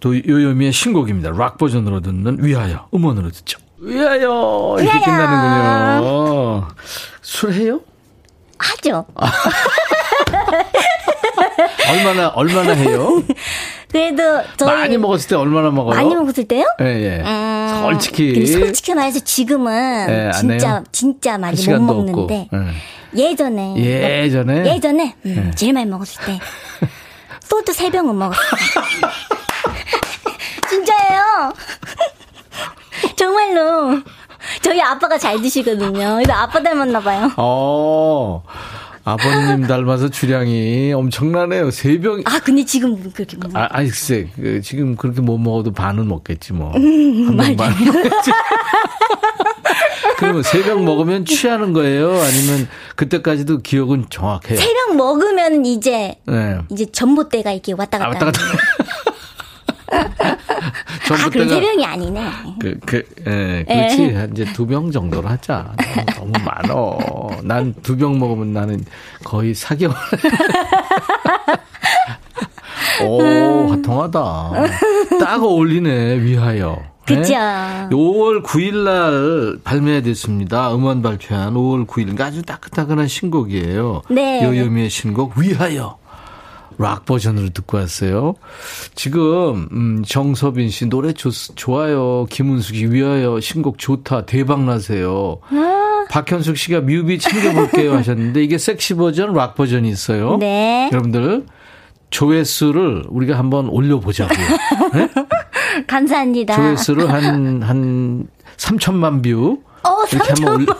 또 요요미의 신곡입니다. 락 버전으로 듣는 위하여 음원으로 듣죠. 위하여 이렇게. 끝나는군요. 술 해요? 하죠. 얼마나 얼마나 해요? 그래도 저희 많이 먹었을 때 얼마나 먹어요? 많이 먹었을 때요? 예, 예. 음, 솔직히 솔직히 말해서 지금은 예, 진짜 진짜 많이 못 먹는데 예. 예전에 예전에 예전에 음, 예. 제일 많이 먹었을 때 소주 세 병은 먹었어요. 진짜예요. 정말로. 저희 아빠가 잘 드시거든요. 그래서 아빠 닮았나 봐요. 어. 아버님 닮아서 주량이 엄청나네요. 세 병. 아, 근데 지금 그렇게 못 아, 아니, 글쎄. 그, 지금 그렇게 못 먹어도 반은 먹겠지, 뭐. 음, 한병 반. 그러면 세 병 먹으면 취하는 거예요? 아니면 그때까지도 기억은 정확해요? 세 병 먹으면 이제, 네. 이제 전봇대가 이렇게 왔다 갔다. 아, 왔다 갔다. 아, 그럼 세 병이 아니네. 그, 그, 예, 그렇지. 에. 이제 두 병 정도로 하자. 너무, 많어. 난 두 병 먹으면 나는 거의 4개월. 오, 통하다. 딱 어울리네, 위하여. 그죠. 네? 5월 9일 날 발매됐습니다. 음원 발표한 5월 9일. 그러니까 아주 따끈따끈한 신곡이에요. 네. 요요미의 신곡, 위하여. 락 버전으로 듣고 왔어요. 지금 음, 정서빈 씨 노래 좋, 좋아요. 김은숙 씨 위하여 신곡 좋다. 대박 나세요. 아. 박현숙 씨가 뮤비 챙겨볼게요 하셨는데 이게 섹시 버전, 락 버전이 있어요. 네. 여러분들 조회수를 우리가 한번 올려보자고요. 네? 감사합니다. 조회수를 한, 한 3천만 뷰. 어, 이렇게 3천만 한번 올려.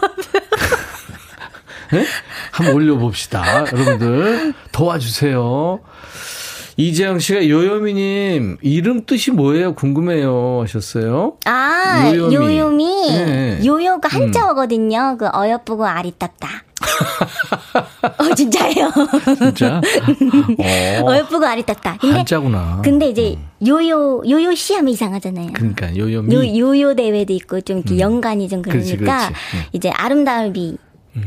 네? 한번 올려봅시다. 여러분들 도와주세요. 이재영 씨가 요요미님 이름 뜻이 뭐예요? 궁금해요 하셨어요. 아 요요미, 요요미. 네. 요요가 한자어거든요. 음. 그 어여쁘고 아리따다. 어 진짜예요. 진짜? 어. 어여쁘고 아리따다. 근데 한자구나. 근데 이제 음. 요요 요요 시 하면 이상하잖아요. 그러니까 요요미. 요, 요요 대회도 있고 좀 이렇게 음. 연관이 좀 그러니까 그렇지, 그렇지. 이제 아름다움이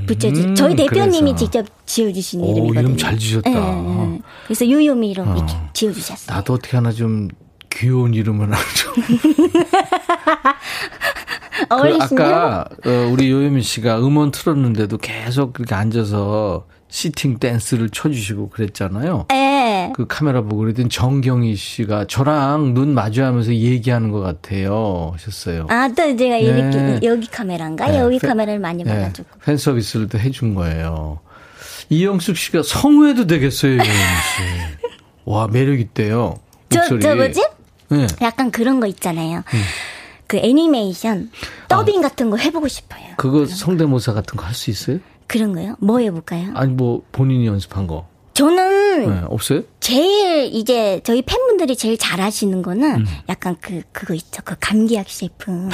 붙여주. 음, 저희 대표님이 그래서. 직접 지어주신 오, 이름이거든요. 이름 잘 지셨다. 네, 네. 그래서 유요미로 어. 이렇게 지어주셨어요. 나도 어떻게 하나 좀 귀여운 이름을 하나 좀. 그 아까 어, 우리 요요미 씨가 음원 틀었는데도 계속 그렇게 앉아서 시팅 댄스를 쳐주시고 그랬잖아요. 네. 그 카메라 보고 그랬더니 정경희 씨가 저랑 눈 마주하면서 얘기하는 것 같아요. 하셨어요. 아, 또 제가 네. 여기, 여기 카메라인가? 네. 여기 팬, 카메라를 많이 네. 봐가지고. 팬 서비스를 또 해준 거예요. 이영숙 씨가 성우해도 되겠어요, 요요미 씨. 와, 매력 있대요. 목소리. 저, 저 뭐지? 네. 약간 그런 거 있잖아요. 음. 그 애니메이션 더빙 아, 같은 거 해보고 싶어요. 그거 성대모사 같은 거 할 수 있어요? 그런 거요? 뭐 해볼까요? 아니 뭐 본인이 연습한 거. 저는 네, 없어요? 제일 이제 저희 팬분들이 제일 잘하시는 거는 음. 약간 그 그거 있죠. 그 감기약 셰프.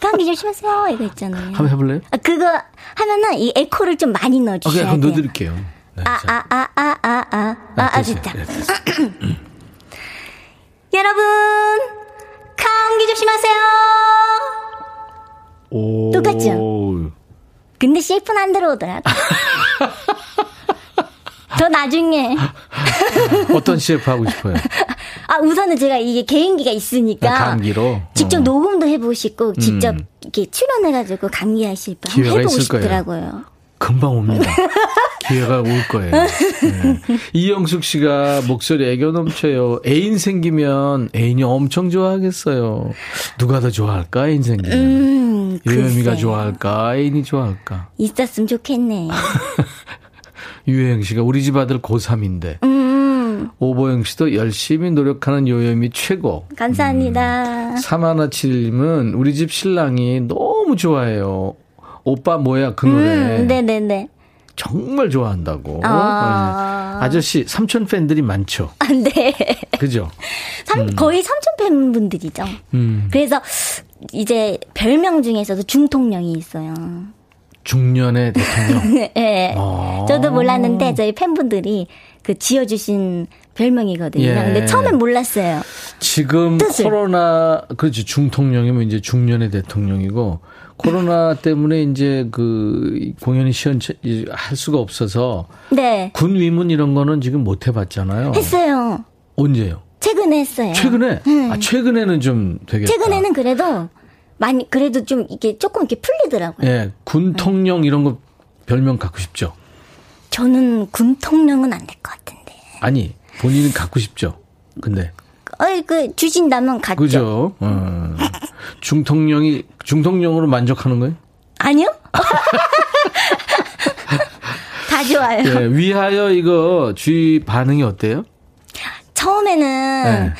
감기 조심하세요. 이거 있잖아요. 한번 해볼래요? 아, 그거 하면은 이 에코를 좀 많이 넣어주셔야 돼요. 그럼 넣어드릴게요. 네, 아, 아, 아, 아, 아, 아, 아, 아, 됐다. 네, 여러분, 감기 조심하세요. 오. 똑같죠? 근데 셰프는 안 들어오더라고. 더 나중에. 어떤 셰프 하고 싶어요? 아, 우선은 제가 이게 개인기가 있으니까. 아, 감기로? 직접 어. 녹음도 해보고 싶고, 직접 음. 이렇게 출연해가지고 셰프 한번 해보고 싶더라고요. 금방 옵니다. 기회가 올 거예요. 네. 이영숙 씨가 목소리 애교 넘쳐요. 애인 생기면 애인이 엄청 좋아하겠어요. 누가 더 좋아할까? 애인 생기면. 음, 유혜미가 좋아할까? 애인이 좋아할까? 있었으면 좋겠네. 유혜영 씨가 우리 집 아들 고3인데. 음. 오보영 씨도 열심히 노력하는 요염이 최고. 감사합니다. 음. 3177님은 우리 집 신랑이 너무 좋아해요. 오빠 뭐야 그 노래. 음, 네네네. 정말 좋아한다고. 아. 네. 아저씨 삼촌 팬들이 많죠. 아, 네. 그죠? 삼, 음. 거의 삼촌 팬분들이죠. 음. 그래서 이제 별명 중에서도 중통령이 있어요. 중년의 대통령. 네. 아. 저도 몰랐는데 저희 팬분들이 그 지어주신 별명이거든요. 예. 근데 처음엔 몰랐어요. 지금 뜻을. 코로나 그렇지 중통령이면 이제 중년의 대통령이고 코로나 때문에 이제 그 공연이 시연할 수가 없어서 네. 군 위문 이런 거는 지금 못 해봤잖아요. 했어요. 언제요? 최근에 했어요. 최근에? 음. 아 최근에는 좀 되겠다. 최근에는 그래도 많이 그래도 좀 이게 조금 이렇게 풀리더라고요. 예, 군통령 이런 거 별명 갖고 싶죠. 저는 군통령은 안 될 것 같은데. 아니 본인은 갖고 싶죠. 근데. 어이 그 주신다면 갖죠. 그죠. 어. 중통령이 중통령으로 만족하는 거예요? 아니요. 다 좋아요. 예, 위하여 이거 주위 반응이 어때요? 처음에는 네.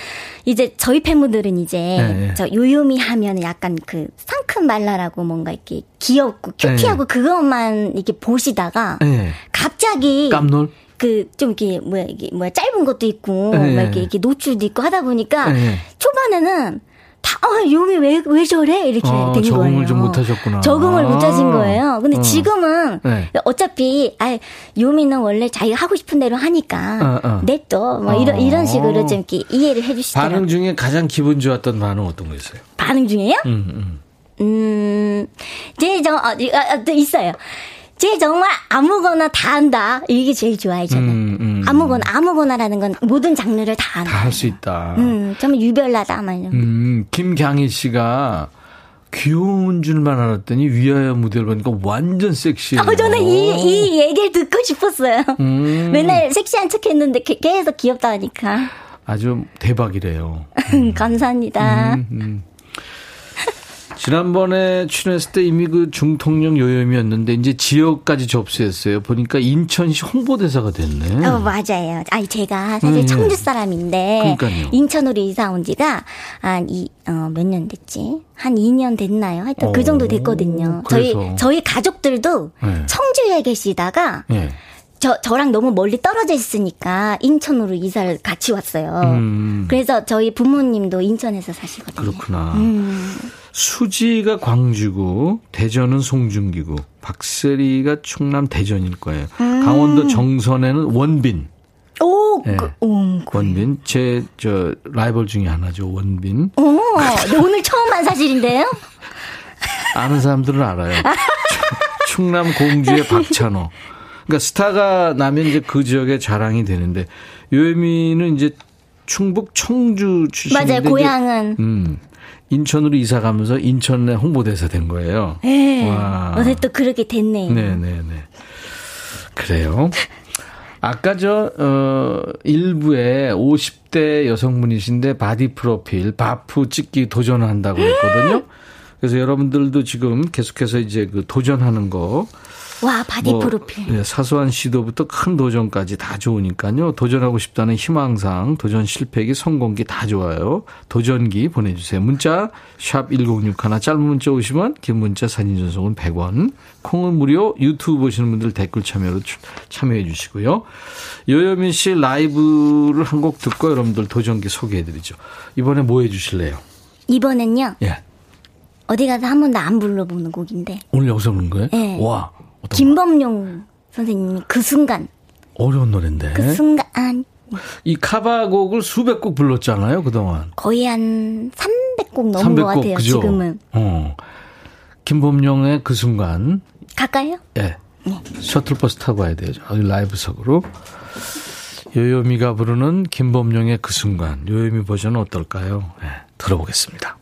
이제 저희 팬분들은 이제 네, 네. 저 요요미 하면 약간 그 상큼 말라라고 뭔가 이렇게 귀엽고 큐티하고 네. 그것만 이렇게 보시다가 네. 갑자기 깜놀 그 좀 이렇게 뭐야 이게 뭐야 짧은 것도 있고 네. 막 이렇게, 이렇게 노출도 있고 하다 보니까 초반에는 다, 어, 요미 왜, 왜 저래? 이렇게 어, 된 적응을 거예요. 좀 못하셨구나. 적응을 아~ 못하신 거예요. 근데 어. 지금은 네. 어차피, 아, 요미는 원래 자기가 하고 싶은 대로 하니까, 어, 어. 냅둬. 뭐 이런, 이런 식으로 좀 이렇게 이해를 해주시더라고요. 반응 중에 가장 기분 좋았던 반응 어떤 거였어요? 반응 중에요? 음, 음. 음, 제, 저, 어, 어, 어, 있어요. 제 정말 아무거나 다 한다. 이게 제일 좋아요, 저는. 음, 음. 아무거나, 아무거나라는 건 모든 장르를 다 한다. 다 할 수 있다. 음, 정말 유별나다, 막 이런. 음, 김강희 씨가 귀여운 줄만 알았더니 위하여 무대를 보니까 완전 섹시해요. 어, 저는 이, 이 얘기를 듣고 싶었어요. 음. 맨날 섹시한 척 했는데 계속 귀엽다 하니까. 아주 대박이래요. 감사합니다. 음, 음. 지난번에 출연했을 때 이미 그 중통령 요염이었는데 이제 지역까지 접수했어요. 보니까 인천시 홍보대사가 됐네. 어, 맞아요. 아니 제가 사실 음, 청주 사람인데 그러니까요. 인천으로 이사 온 지가 한이어몇 년 됐지? 한 2년 됐나요? 하여튼 오, 그 정도 됐거든요. 그래서. 저희 저희 가족들도 네. 청주에 계시다가 네. 저, 저랑 너무 멀리 떨어져 있으니까 인천으로 이사를 같이 왔어요. 음. 그래서 저희 부모님도 인천에서 사시거든요. 그렇구나. 음. 수지가 광주고 대전은 송중기고 박세리가 충남 대전일 거예요. 음. 강원도 정선에는 원빈. 오, 네. 그, 음, 원빈 제 저 라이벌 중에 하나죠 원빈. 오, 오늘 처음 한 사실인데요? 아는 사람들은 알아요. 충남 공주의 박찬호. 그러니까 스타가 나면 이제 그 지역의 자랑이 되는데 요요미는 이제 충북 청주 출신인데 맞아요. 고향은 음. 인천으로 이사 가면서 인천의 홍보대사 된 거예요. 네. 와. 어제 또 그렇게 됐네요. 네네네. 그래요. 아까 저, 어, 1부에 50대 여성분이신데 바디 프로필, 바프 찍기 도전한다고 했거든요. 그래서 여러분들도 지금 계속해서 이제 그 도전하는 거 와, 바디 뭐, 프로필. 네, 사소한 시도부터 큰 도전까지 다 좋으니까요. 도전하고 싶다는 희망상, 도전 실패기, 성공기 다 좋아요. 도전기 보내주세요. 문자, 샵 1061, 짧은 문자 오시면, 긴 문자 사진 전송은 100원. 콩은 무료, 유튜브 보시는 분들 댓글 참여로 참여해 주시고요. 요요미 씨 라이브를 한 곡 듣고 여러분들 도전기 소개해 드리죠. 이번에 뭐 해 주실래요? 이번엔요. 예. 어디 가서 한 번도 안 불러보는 곡인데. 오늘 여기서 부른 거예요? 네. 와. 김범용 선생님이 그 순간. 어려운 노래인데. 그 순간. 이 카바곡을 수백 곡 불렀잖아요, 그동안. 거의 한 300곡 넘은 300곡, 것 같아요, 그죠? 지금은. 어. 김범용의 그 순간. 갈까요? 예. 네. 셔틀버스 타고 와야. 여기 라이브석으로. 요요미가 부르는 김범용의 그 순간. 요요미 버전은 어떨까요? 예. 들어보겠습니다.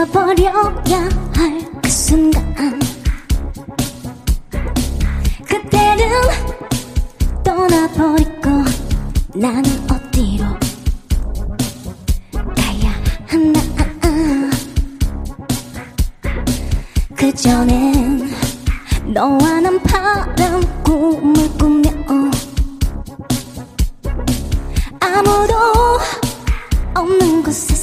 잊어버려야 할 그 순간 그때는 떠나버리고 나는 어디로 가야 하나? 그 전엔 너와 난 파란 꿈을 꾸며 아무도 없는 곳에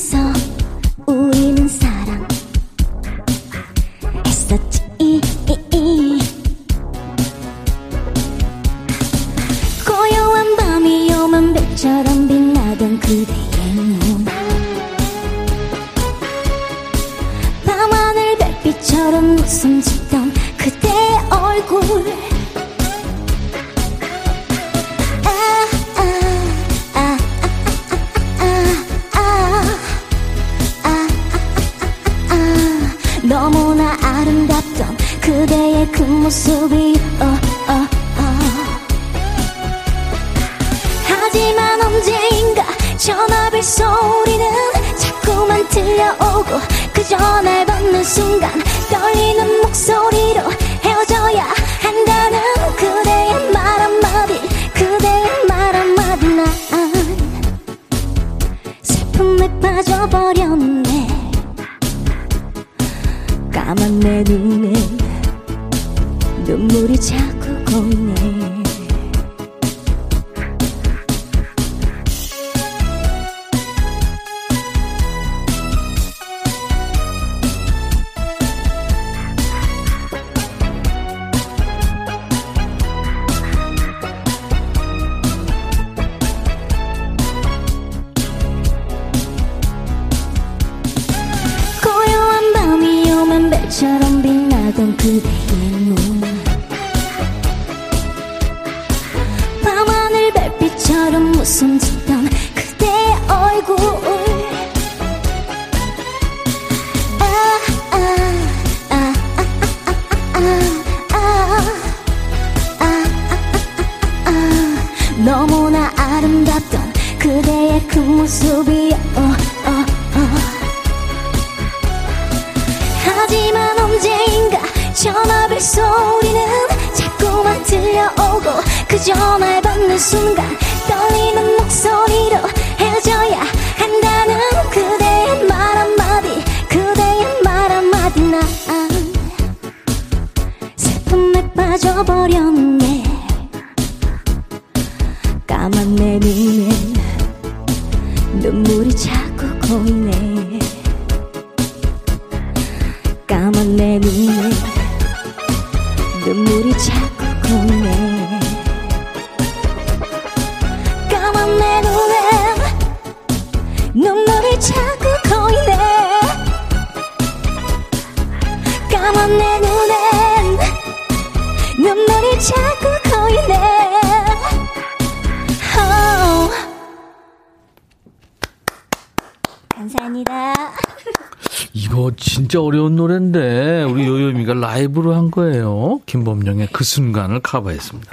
진짜 어려운 노래인데 우리 요요미가 라이브로 한 거예요. 김범용의 그 순간을 커버했습니다.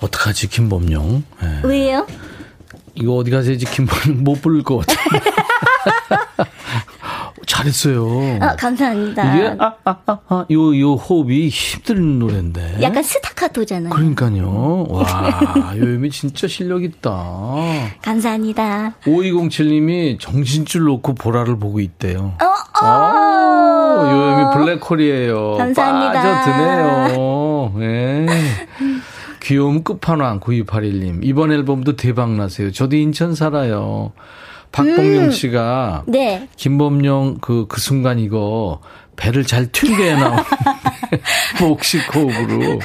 어떡하지 김범용? 네. 왜요? 이거 어디 가서 이제 김범용 못 부를 것 같아. 잘했어요. 아, 감사합니다. 이게 아, 아, 아, 아, 요, 요 호흡이 힘든 노래인데. 약간 스타카토잖아요. 그러니까요. 와, 요요미 진짜 실력 있다. 감사합니다. 5207님이 정신줄 놓고 보라를 보고 있대요. 어, 어. 아, 요요미 블랙홀이에요. 감사합니다. 빠져드네요. 네. 귀여움 끝판왕 9281님. 이번 앨범도 대박 나세요. 저도 인천 살아요. 박봉용 음. 씨가 네. 김범용 그, 그 순간 이거 배를 잘 나오는데 목식 호흡으로.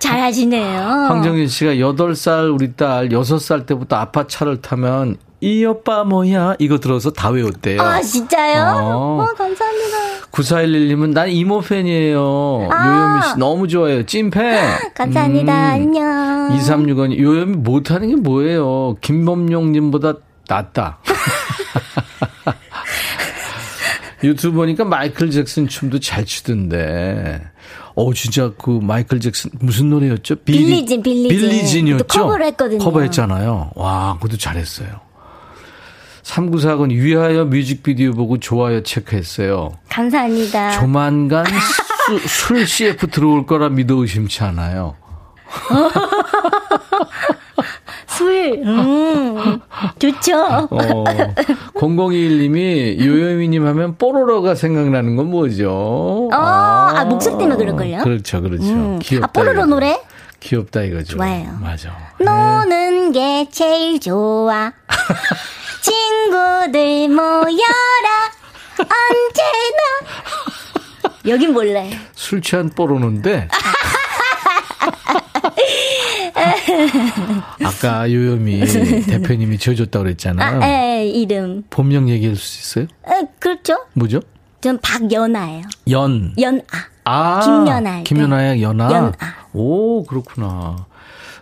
잘하시네요. 황정윤 씨가 8살 우리 딸 6살 때부터 아빠 차를 타면 이 오빠 뭐야? 이거 들어서 다 외웠대요. 아, 진짜요? 어, 어 감사합니다. 9411님은 난 이모 팬이에요. 아. 요요미 씨 너무 좋아해요. 찐팬. 감사합니다. 음. 안녕. 2365님, 요요미 못하는 게 뭐예요? 김범용님보다 낫다. 유튜브 보니까 마이클 잭슨 춤도 잘 추던데. 어, 진짜 그 마이클 잭슨 무슨 노래였죠? 빌리진, 빌리진. 빌리진이었죠? 커버를 했거든요. 커버했잖아요. 와, 그것도 잘했어요. 3949는 위하여 뮤직비디오 보고 좋아요 체크했어요. 감사합니다. 조만간 수, 술 CF 들어올 거라 믿어 의심치 않아요. 술, 음, 좋죠. 어, 0021님이 요요미님 하면 뽀로로가 생각나는 건 뭐죠? 어, 아, 아 목소리 때문에 그럴걸요? 그렇죠, 그렇죠. 음. 귀엽다. 아, 뽀로로 이거죠. 노래? 귀엽다 이거죠. 좋아요. 맞아. 노는 게 제일 좋아. 친구들 모여라 언제나 여긴 몰래 술 취한 뽀로는데 아까 요요미 대표님이 지어줬다고 그랬잖아요. 아, 에, 이름. 본명 얘기할 수 있어요? 에, 그렇죠. 뭐죠? 전 박연아예요. 연. 연아. 아. 김연아. 김연아의 연아. 연아. 오, 그렇구나.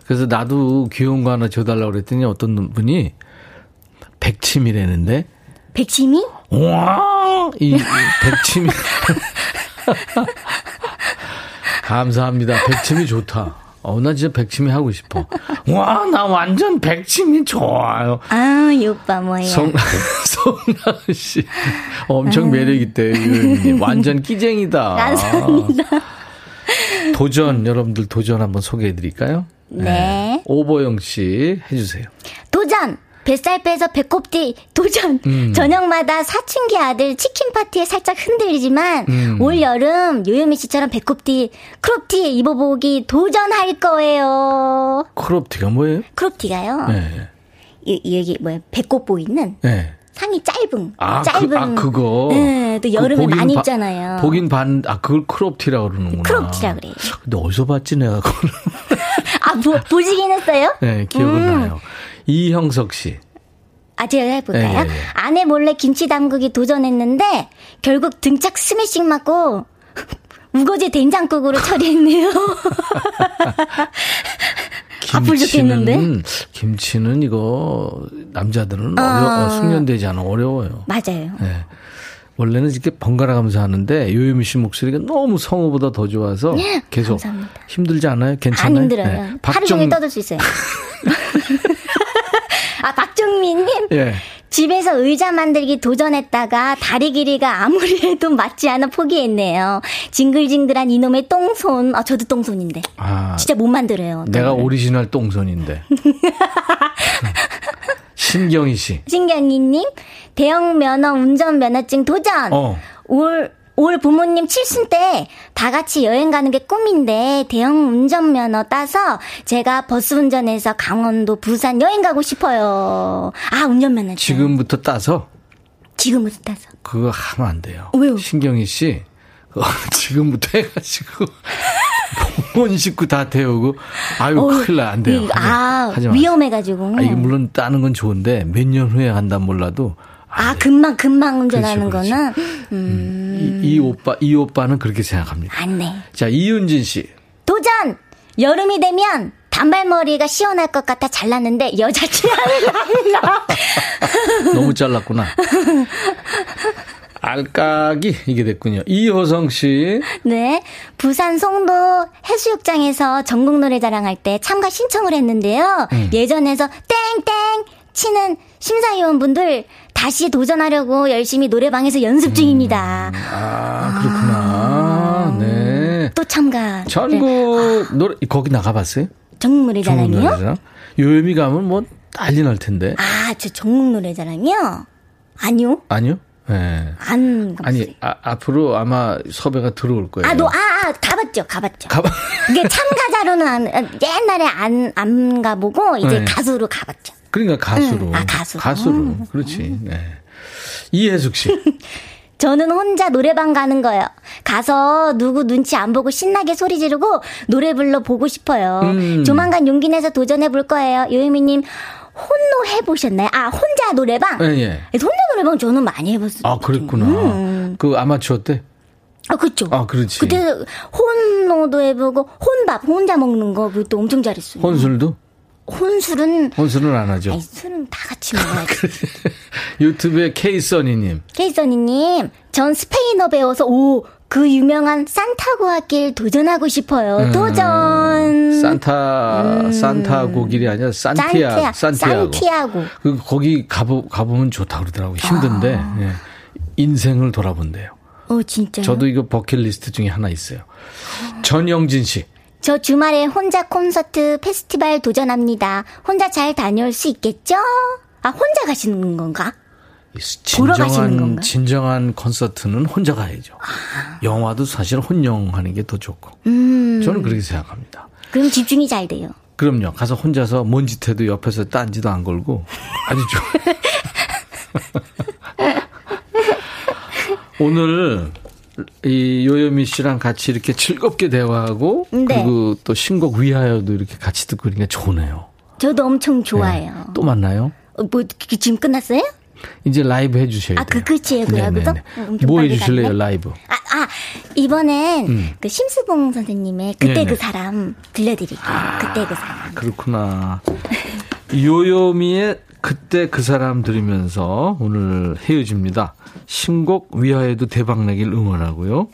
그래서 나도 귀여운 거 하나 줘달라고 그랬더니 어떤 분이 백침이라는데. 백침이? 와! 이, 이 백침이. 감사합니다. 백침이 좋다. 어, 나 진짜 백치미 하고 싶어. 와, 나 완전 백치미 좋아요. 아, 이 오빠 뭐야. 성, 성나 씨. 엄청 아. 매력있대. 완전 끼쟁이다. 감사합니다. 도전, 여러분들 도전 한번 소개해 드릴까요? 네. 네. 오보영 씨 해주세요. 도전! 뱃살 빼서 배꼽띠 도전. 음. 저녁마다 사춘기 아들 치킨 파티에 살짝 흔들리지만 음. 올 여름 요요미 씨처럼 배꼽띠 크롭티 입어보기 도전할 거예요. 크롭티가 뭐예요? 크롭티가요. 네. 이, 여기 뭐야 배꼽 보이는. 네. 상의 짧은, 아, 짧은. 그, 아, 그거. 네, 또 여름에 그 많이 바, 입잖아요. 보긴 반, 아, 그걸 크롭티라고 그러는구나. 크롭티라 그래요. 근데 어디서 봤지, 내가 그걸. 아, 보, 보시긴 했어요? 네, 기억은 음. 나요. 이형석 씨. 아, 제가 해볼까요? 네, 네, 네. 아내 몰래 김치 담그기 도전했는데, 결국 등짝 스매싱 맞고, 우거지 된장국으로 처리했네요. 아플 좋겠는데? 김치는 이거, 남자들은 어. 어려, 숙련되지 않아 어려워요. 맞아요. 네. 원래는 이렇게 번갈아 가면서 하는데 요요미 씨 목소리가 너무 성우보다 더 좋아서 계속 감사합니다. 힘들지 않아요? 괜찮아요? 안 힘들어요. 네. 박정... 하루 종일 떠들 수 있어요. 아, 박정민님? 예. 집에서 의자 만들기 도전했다가 다리 길이가 아무리 해도 맞지 않아 포기했네요. 징글징글한 이놈의 똥손. 아, 저도 똥손인데. 아. 진짜 못 만들어요. 내가 오리지널 똥손인데. 신경희 씨. 신경희님, 대형 면허 운전 면허증 도전. 어. 올, 올 부모님 칠순 때 다 같이 여행 가는 게 꿈인데 대형 운전면허 따서 제가 버스 운전해서 강원도, 부산 여행 가고 싶어요. 아, 운전면허. 지금부터 따서? 지금부터 따서. 그거 하면 안 돼요. 왜요? 신경희 씨, 지금부터 해가지고. 온 식구 다 태우고 아유 어, 큰일 나 안 돼요. 아 하지 위험해가지고. 아 이게 물론 따는 건 좋은데 몇 년 후에 한다 몰라도 아, 금방, 금방 운전하는 그렇죠, 거는? 음. 음. 이, 이, 오빠, 이 오빠는 그렇게 생각합니다. 안 네. 자, 이윤진 씨. 도전! 여름이 되면 단발머리가 시원할 것 같아 잘랐는데 여자 취향이. 너무 잘랐구나. 알까기 이게 됐군요. 이호성 씨. 네. 부산 송도 해수욕장에서 전국 노래자랑 할 때 참가 신청을 했는데요. 음. 예전에서 땡땡 치는 심사위원분들 다시 도전하려고 열심히 노래방에서 연습 중입니다. 음, 아, 그렇구나. 아, 네. 또 참가. 전국 네. 노래, 거기 나가봤어요? 전국 노래자랑이요? 요요미 가면 뭐 난리 날 텐데. 아, 저 전국 노래자랑이요? 아니요. 아니요? 네. 안 아니 아, 앞으로 아마 섭외가 들어올 거예요. 아, 너, 아, 아 가봤죠, 가봤죠. 가봐. 이게 참가자로는 안, 옛날에 안 안 가보고 이제 네. 가수로 가봤죠. 그러니까 가수로. 응. 아, 가수. 가수로. 음. 그렇지. 네. 이혜숙 씨. 저는 혼자 노래방 가는 거예요. 가서 누구 눈치 안 보고 신나게 소리 지르고 노래 불러 보고 싶어요. 음. 조만간 용기 내서 도전해 볼 거예요. 요유미님 혼노 해보셨나요? 아 혼자 노래방? 예, 예. 혼자 노래방 저는 많이 해봤어요. 아 그랬구나. 음. 그 아마추어 때? 아, 그쵸. 아, 그렇지. 그때 혼노도 해보고, 혼밥, 혼자 먹는 거, 그것도 엄청 잘했어요. 혼술도? 혼술은 혼술은 안 하죠. 아니, 술은 다 같이 먹어야지. 유튜브에 케이써니님. 케이써니님, 전 스페인어 배워서 오. 그 유명한 산타고 길 도전하고 싶어요. 음, 도전. 산타 음. 산타고 길이 아니라 산티아 산티아고. 산티아고. 그 거기 가보 가보면 좋다 그러더라고. 힘든데 아. 예. 인생을 돌아본대요. 어 진짜. 저도 이거 버킷리스트 중에 하나 있어요. 전영진 씨. 저 주말에 혼자 콘서트 페스티벌 도전합니다. 혼자 잘 다녀올 수 있겠죠? 아, 혼자 가시는 건가? 진정한 진정한 콘서트는 혼자 가야죠. 아. 영화도 사실 혼영하는 게 더 좋고. 음. 저는 그렇게 생각합니다. 그럼 집중이 잘 돼요. 그럼요. 가서 혼자서 뭔 짓 해도 옆에서 딴지도 안 걸고 아주 좋아. 오늘 이 요요미 씨랑 같이 이렇게 즐겁게 대화하고 네. 그리고 또 신곡 위하여도 이렇게 같이 듣고 그러니까 좋네요. 저도 엄청 좋아요. 네. 또 만나요? 어, 뭐 지금 끝났어요? 이제 라이브 해주셔야 아, 그 돼요. 아, 그 끝이에요, 그라고도? 뭐 해주실래요, 라이브? 아, 아 이번엔 음. 그 심수봉 선생님의 그때 네네. 그 사람 들려드릴게요. 아, 그때 그 사람. 그렇구나. 요요미의 그때 그 사람 들으면서 오늘 헤어집니다. 신곡 위하에도 대박나길 응원하고요.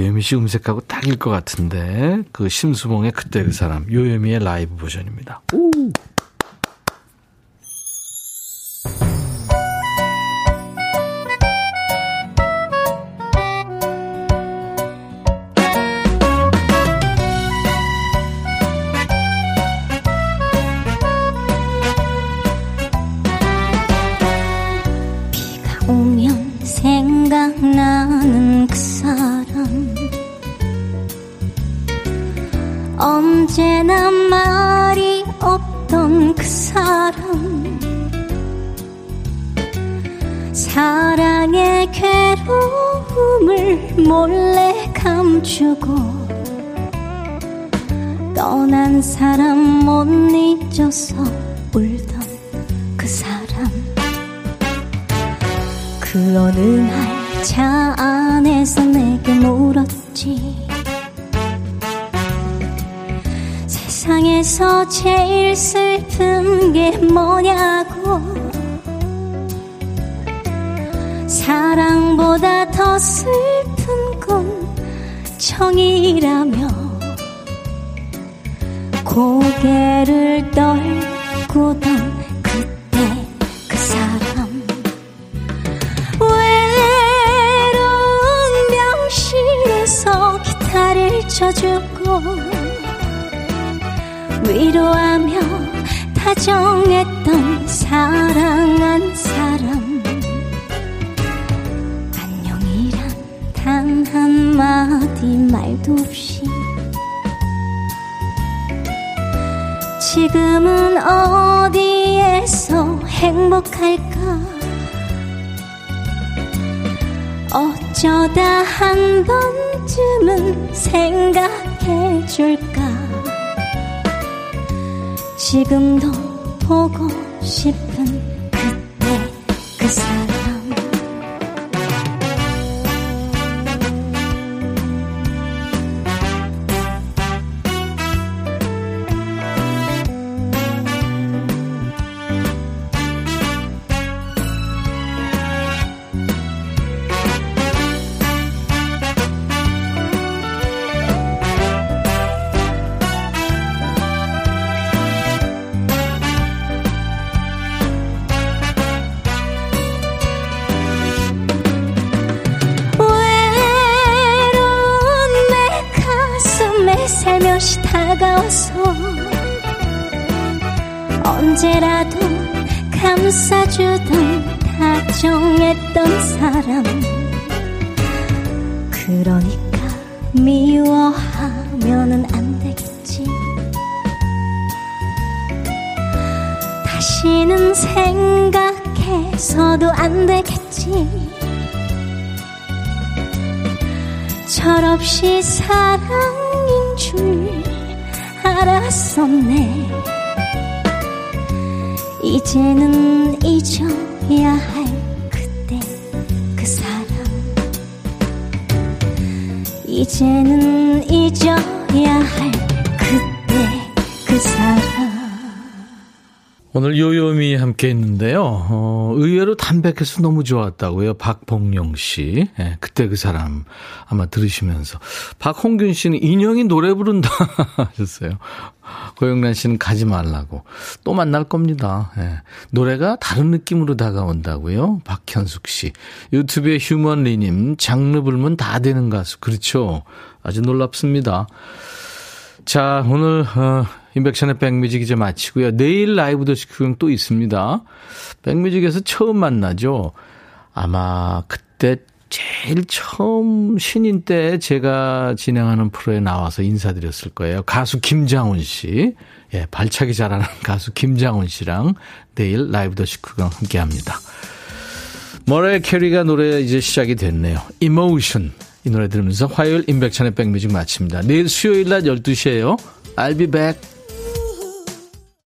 요요미 씨 음색하고 딱일 것 같은데 그 심수봉의 그때 그 사람 요요미의 라이브 버전입니다. 오. 언제나 말이 없던 그 사람. 사랑의 괴로움을 몰래 감추고 떠난 사람 못 잊어서 울던 그 사람. 그 어느 날 차 안에서 내게 물었지. 세상에서 제일 슬픈 게 뭐냐고. 사랑보다 더 슬픈 건 정이라며. 고개를 떨구던 비춰주고 위로하며 다정했던 사랑한 사람. 안녕이란 단 한마디 말도 없이 지금은 어디에서 행복할까? 어쩌다 한번 쯤은 생각해 줄까? 지금도 보고 싶은 언제라도 감싸주던 다정했던 사람. 그러니까 미워하면은 안 되겠지. 다시는 생각해서도 안 되겠지. 철없이 사랑인 줄 알았었네 이제는 잊어야 할 그때 그 사람. 이제는 잊어야 할 오늘 요요미 함께 했는데요. 어, 의외로 담백해서 너무 좋았다고요. 박봉영 씨. 예, 그때 그 사람 아마 들으시면서. 박홍균 씨는 인형이 노래 부른다 하셨어요. 고영란 씨는 가지 말라고. 또 만날 겁니다. 예. 노래가 다른 느낌으로 다가온다고요. 박현숙 씨. 유튜브에 휴먼리님, 장르 불면 다 되는 가수. 그렇죠. 아주 놀랍습니다. 자, 오늘, 어, 인백션의 백뮤직 이제 마치고요. 내일 라이브 더시크경 또 있습니다. 백뮤직에서 처음 만나죠. 아마 그때 제일 처음 신인 때 제가 진행하는 프로에 나와서 인사드렸을 거예요. 가수 김장훈 씨. 예, 발차기 잘하는 가수 김장훈 씨랑 내일 라이브 더 시크강 함께 합니다. 머레 캐리가 노래 이제 시작이 됐네요. Emotion. 이 노래 들으면서 화요일 인백천의 백뮤직 마칩니다. 내일 수요일 낮 12시에요. I'll be back.